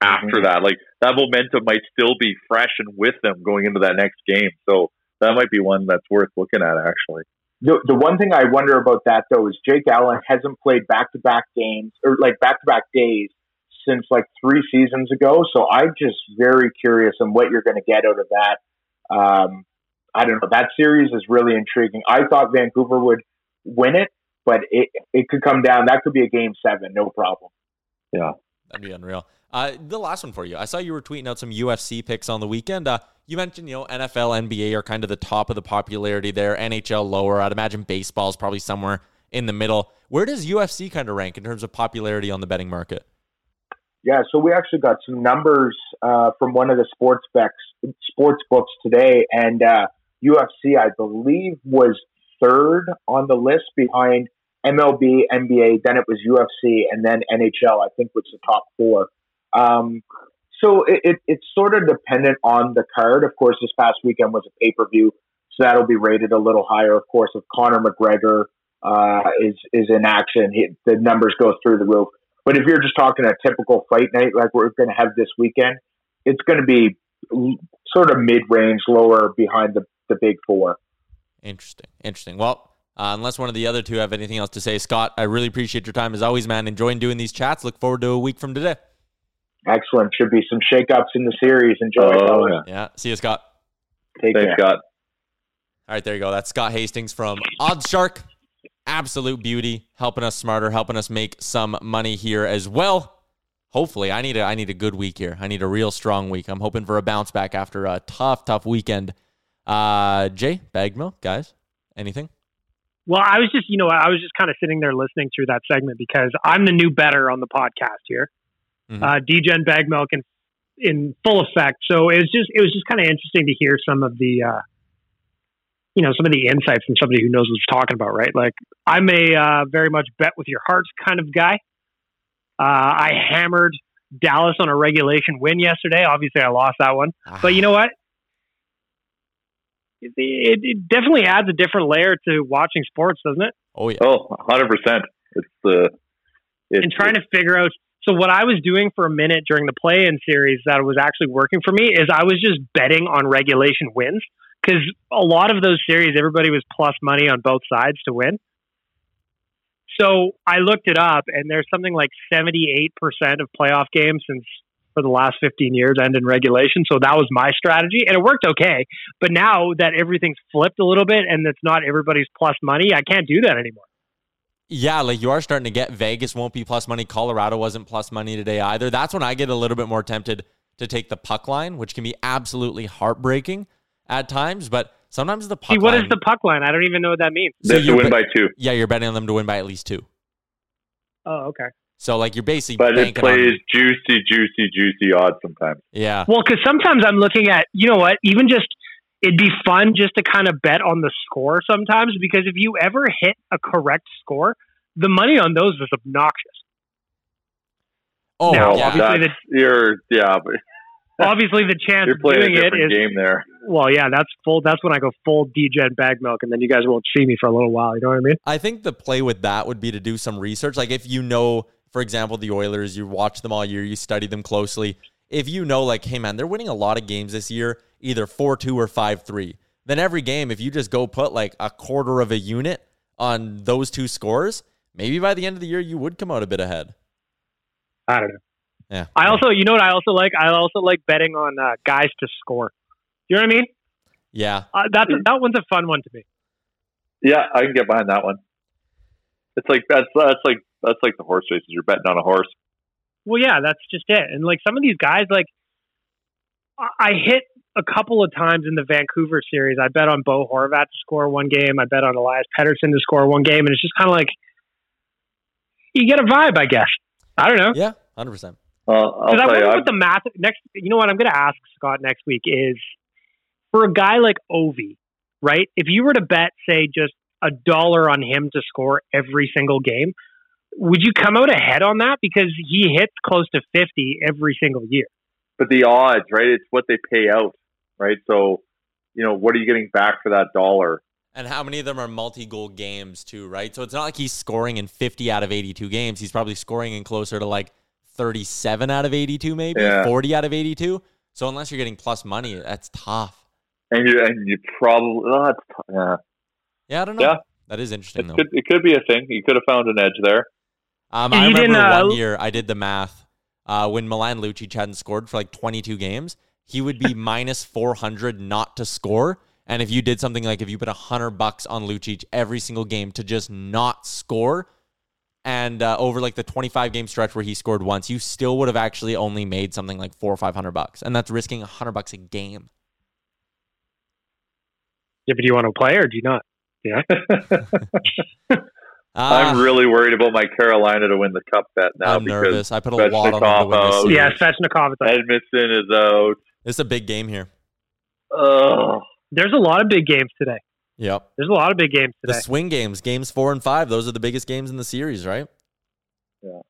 after mm-hmm. that. Like that momentum might still be fresh and with them going into that next game. So that might be one that's worth looking at, actually. The, the one thing I wonder about that though is Jake Allen hasn't played back to back games or like back to back days since like three seasons ago. So I'm just very curious on what you're going to get out of that. Um, I don't know. That series is really intriguing. I thought Vancouver would win it, but it it could come down. That could be a game seven, no problem. Yeah. That'd be unreal. Uh, the last one for you. I saw you were tweeting out some UFC picks on the weekend. Uh, you mentioned, you know, NFL, NBA are kind of the top of the popularity there. NHL lower. I'd imagine baseball is probably somewhere in the middle. Where does UFC kind of rank in terms of popularity on the betting market? Yeah, so we actually got some numbers uh, from one of the sports bets, sports books today, and uh, UFC, I believe, was third on the list behind MLB, NBA. Then it was UFC, and then NHL. I think was the top four. Um, so it, it, it's sort of dependent on the card. Of course, this past weekend was a pay per view, so that'll be rated a little higher. Of course, if Conor McGregor uh, is is in action, he, the numbers go through the roof. But if you're just talking a typical fight night like we're going to have this weekend, it's going to be sort of mid range, lower behind the, the big four. Interesting. Interesting. Well, uh, unless one of the other two have anything else to say, Scott, I really appreciate your time as always, man. Enjoying doing these chats. Look forward to a week from today. Excellent. Should be some shakeups in the series. Enjoy. Oh, fellas. Yeah. See you, Scott. Take Thanks, care. Scott. All right, there you go. That's Scott Hastings from OddsShark. Absolute beauty, helping us smarter, helping us make some money here as well. Hopefully, I need a I need a good week here. I need a real strong week. I'm hoping for a bounce back after a tough, tough weekend. Uh, Jay Bagmill, guys, anything? Well, I was just, you know, I was just kind of sitting there listening through that segment because I'm the new better on the podcast here. Mhm. Uh, DGen Bag Milk in, in full effect. So it was just, it was just kind of interesting to hear some of the, uh, you know, some of the insights from somebody who knows what he's talking about, right? Like I'm a uh, very much bet with your hearts kind of guy. Uh, I hammered Dallas on a regulation win yesterday. Obviously, I lost that one, but you know what? It, it, it definitely adds a different layer to watching sports, doesn't it? Oh yeah. Oh, 100%. It's the. It's, and trying to figure out. So what I was doing for a minute during the play-in series that was actually working for me is I was just betting on regulation wins because a lot of those series everybody was plus money on both sides to win. So I looked it up, and there's something like 78% of playoff games since for the last 15 years end in regulation. So that was my strategy, and it worked okay. But now that everything's flipped a little bit, and it's not everybody's plus money, I can't do that anymore. Yeah, like you are starting to get Vegas won't be plus money. Colorado wasn't plus money today either. That's when I get a little bit more tempted to take the puck line, which can be absolutely heartbreaking at times. But sometimes the puck See, what line. is the puck line? I don't even know what that means. So you're win by two. Yeah, you're betting on them to win by at least two. Oh, okay. So like you're basically But it banking on- plays juicy, juicy, juicy odds sometimes. yeah. Well, because sometimes I'm looking at, you know what, even just it'd be fun just to kind of bet on the score sometimes because if you ever hit a correct score, the money on those was obnoxious. Oh, Now, yeah. obviously That's, you're yeah, but Obviously, the chance you're playing a doing it different is game there. Well, yeah. That's full. That's when I go full degen bag milk, and then you guys won't see me for a little while. You know what I mean? I think the play with that would be to do some research. Like if you know, for example, the Oilers, you watch them all year, you study them closely. If you know, like, hey man, they're winning a lot of games this year, either four two or five three. Then every game, if you just go put like a quarter of a unit on those two scores, maybe by the end of the year you would come out a bit ahead. I don't know. Yeah. I also, you know what I also like? I also like betting on uh, guys to score. You know what I mean? Yeah. Uh, that's that one's a fun one to me. Yeah, I can get behind that one. It's like that's that's like that's like the horse races. You're betting on a horse. Well, yeah, that's just it. And like some of these guys, like I- I hit a couple of times in the Vancouver series. I bet on Bo Horvat to score one game. I bet on Elias Pettersson to score one game, and it's just kind of like you get a vibe, I guess. I don't know. Yeah, hundred percent. Uh, Because I wonder you, what the math next. You know what? I'm going to ask Scott next week is for a guy like Ovi, right? If you were to bet, say, just a dollar on him to score every single game, would you come out ahead on that? Because he hits close to 50 every single year. but the odds, right? It's what they pay out, right? So, you know, what are you getting back for that dollar? And how many of them are multi-goal games too, right? So it's not like he's scoring in 50 out of 82 games. He's probably scoring in closer to like 37 out of 82, maybe Yeah. 40 out of 82. So unless you're getting plus money, that's tough. And you and you probably oh, that's yeah. Yeah, I don't know. Yeah. That is interesting It though. could it could be a thing. You could have found an edge there. Um, I remember didn't, uh, one year I did the math uh, when Milan Lucic hadn't scored for like 22 games. He would be minus 400 not to score. And if you did something like if you put 100 bucks on Lucic every single game to just not score, and uh, over like the 25 game stretch where he scored once, you still would have actually only made something like four or 500 bucks. And that's risking 100 bucks a game. Yeah, but do you want to play or do you not? Yeah. Ah, I'm really worried about my Carolina to win the cup bet now I'm because nervous. I put a lot on them to Svechnikov win this out, yeah, Svechnikov. It's like, Edmondson is out. It's a big game here. Oh, there's a lot of big games today. Yep. There's a lot of big games today. The swing games, games four and five, those are the biggest games in the series, right? Yeah.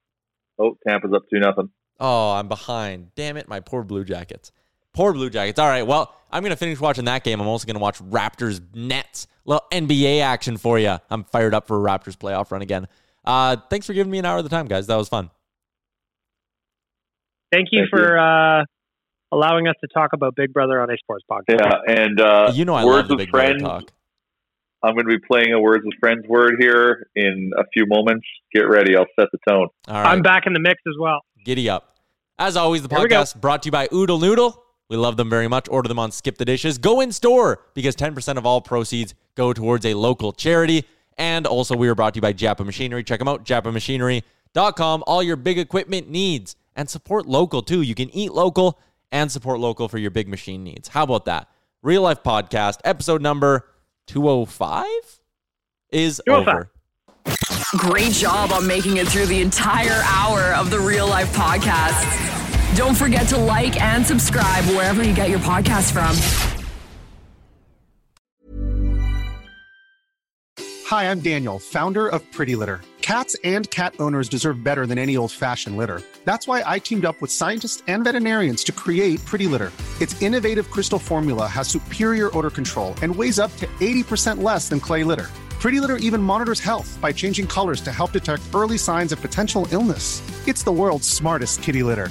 Oh, Tampa's up two nothing. Oh, I'm behind. Damn it, my poor Blue Jackets. Poor Blue Jackets. All right, well, I'm going to finish watching that game. I'm also going to watch Raptors Nets. Little NBA action for you. I'm fired up for a Raptors playoff run again. Uh, thanks for giving me an hour of the time, guys. That was fun. Thank you Thank for uh, allowing us to talk about Big Brother on a sports podcast. Yeah, and uh, you know I words love the with Big Brother friends. talk. I'm going to be playing a words with friends word here in a few moments. Get ready. I'll set the tone. All right, I'm back in the mix as well. giddy up. As always, the Here we go. podcast brought to you by Oodle Noodle. We love them very much. Order them on Skip the Dishes. Go in store because 10% of all proceeds go towards a local charity. And also, we are brought to you by Japa Machinery. Check them out, japamachinery.com. All your big equipment needs and support local too. You can eat local and support local for your big machine needs. How about that? Real Life Podcast, episode number 205 is 205. over. Great job on making it through the entire hour of the Real Life Podcast. Don't forget to like and subscribe wherever you get your podcast from. Hi, I'm Daniel, founder of Pretty Litter. Cats and cat owners deserve better than any old fashioned litter. That's why I teamed up with scientists and veterinarians to create Pretty Litter. Its innovative crystal formula has superior odor control and weighs up to 80% less than clay litter. Pretty Litter even monitors health by changing colors to help detect early signs of potential illness. It's the world's smartest kitty litter.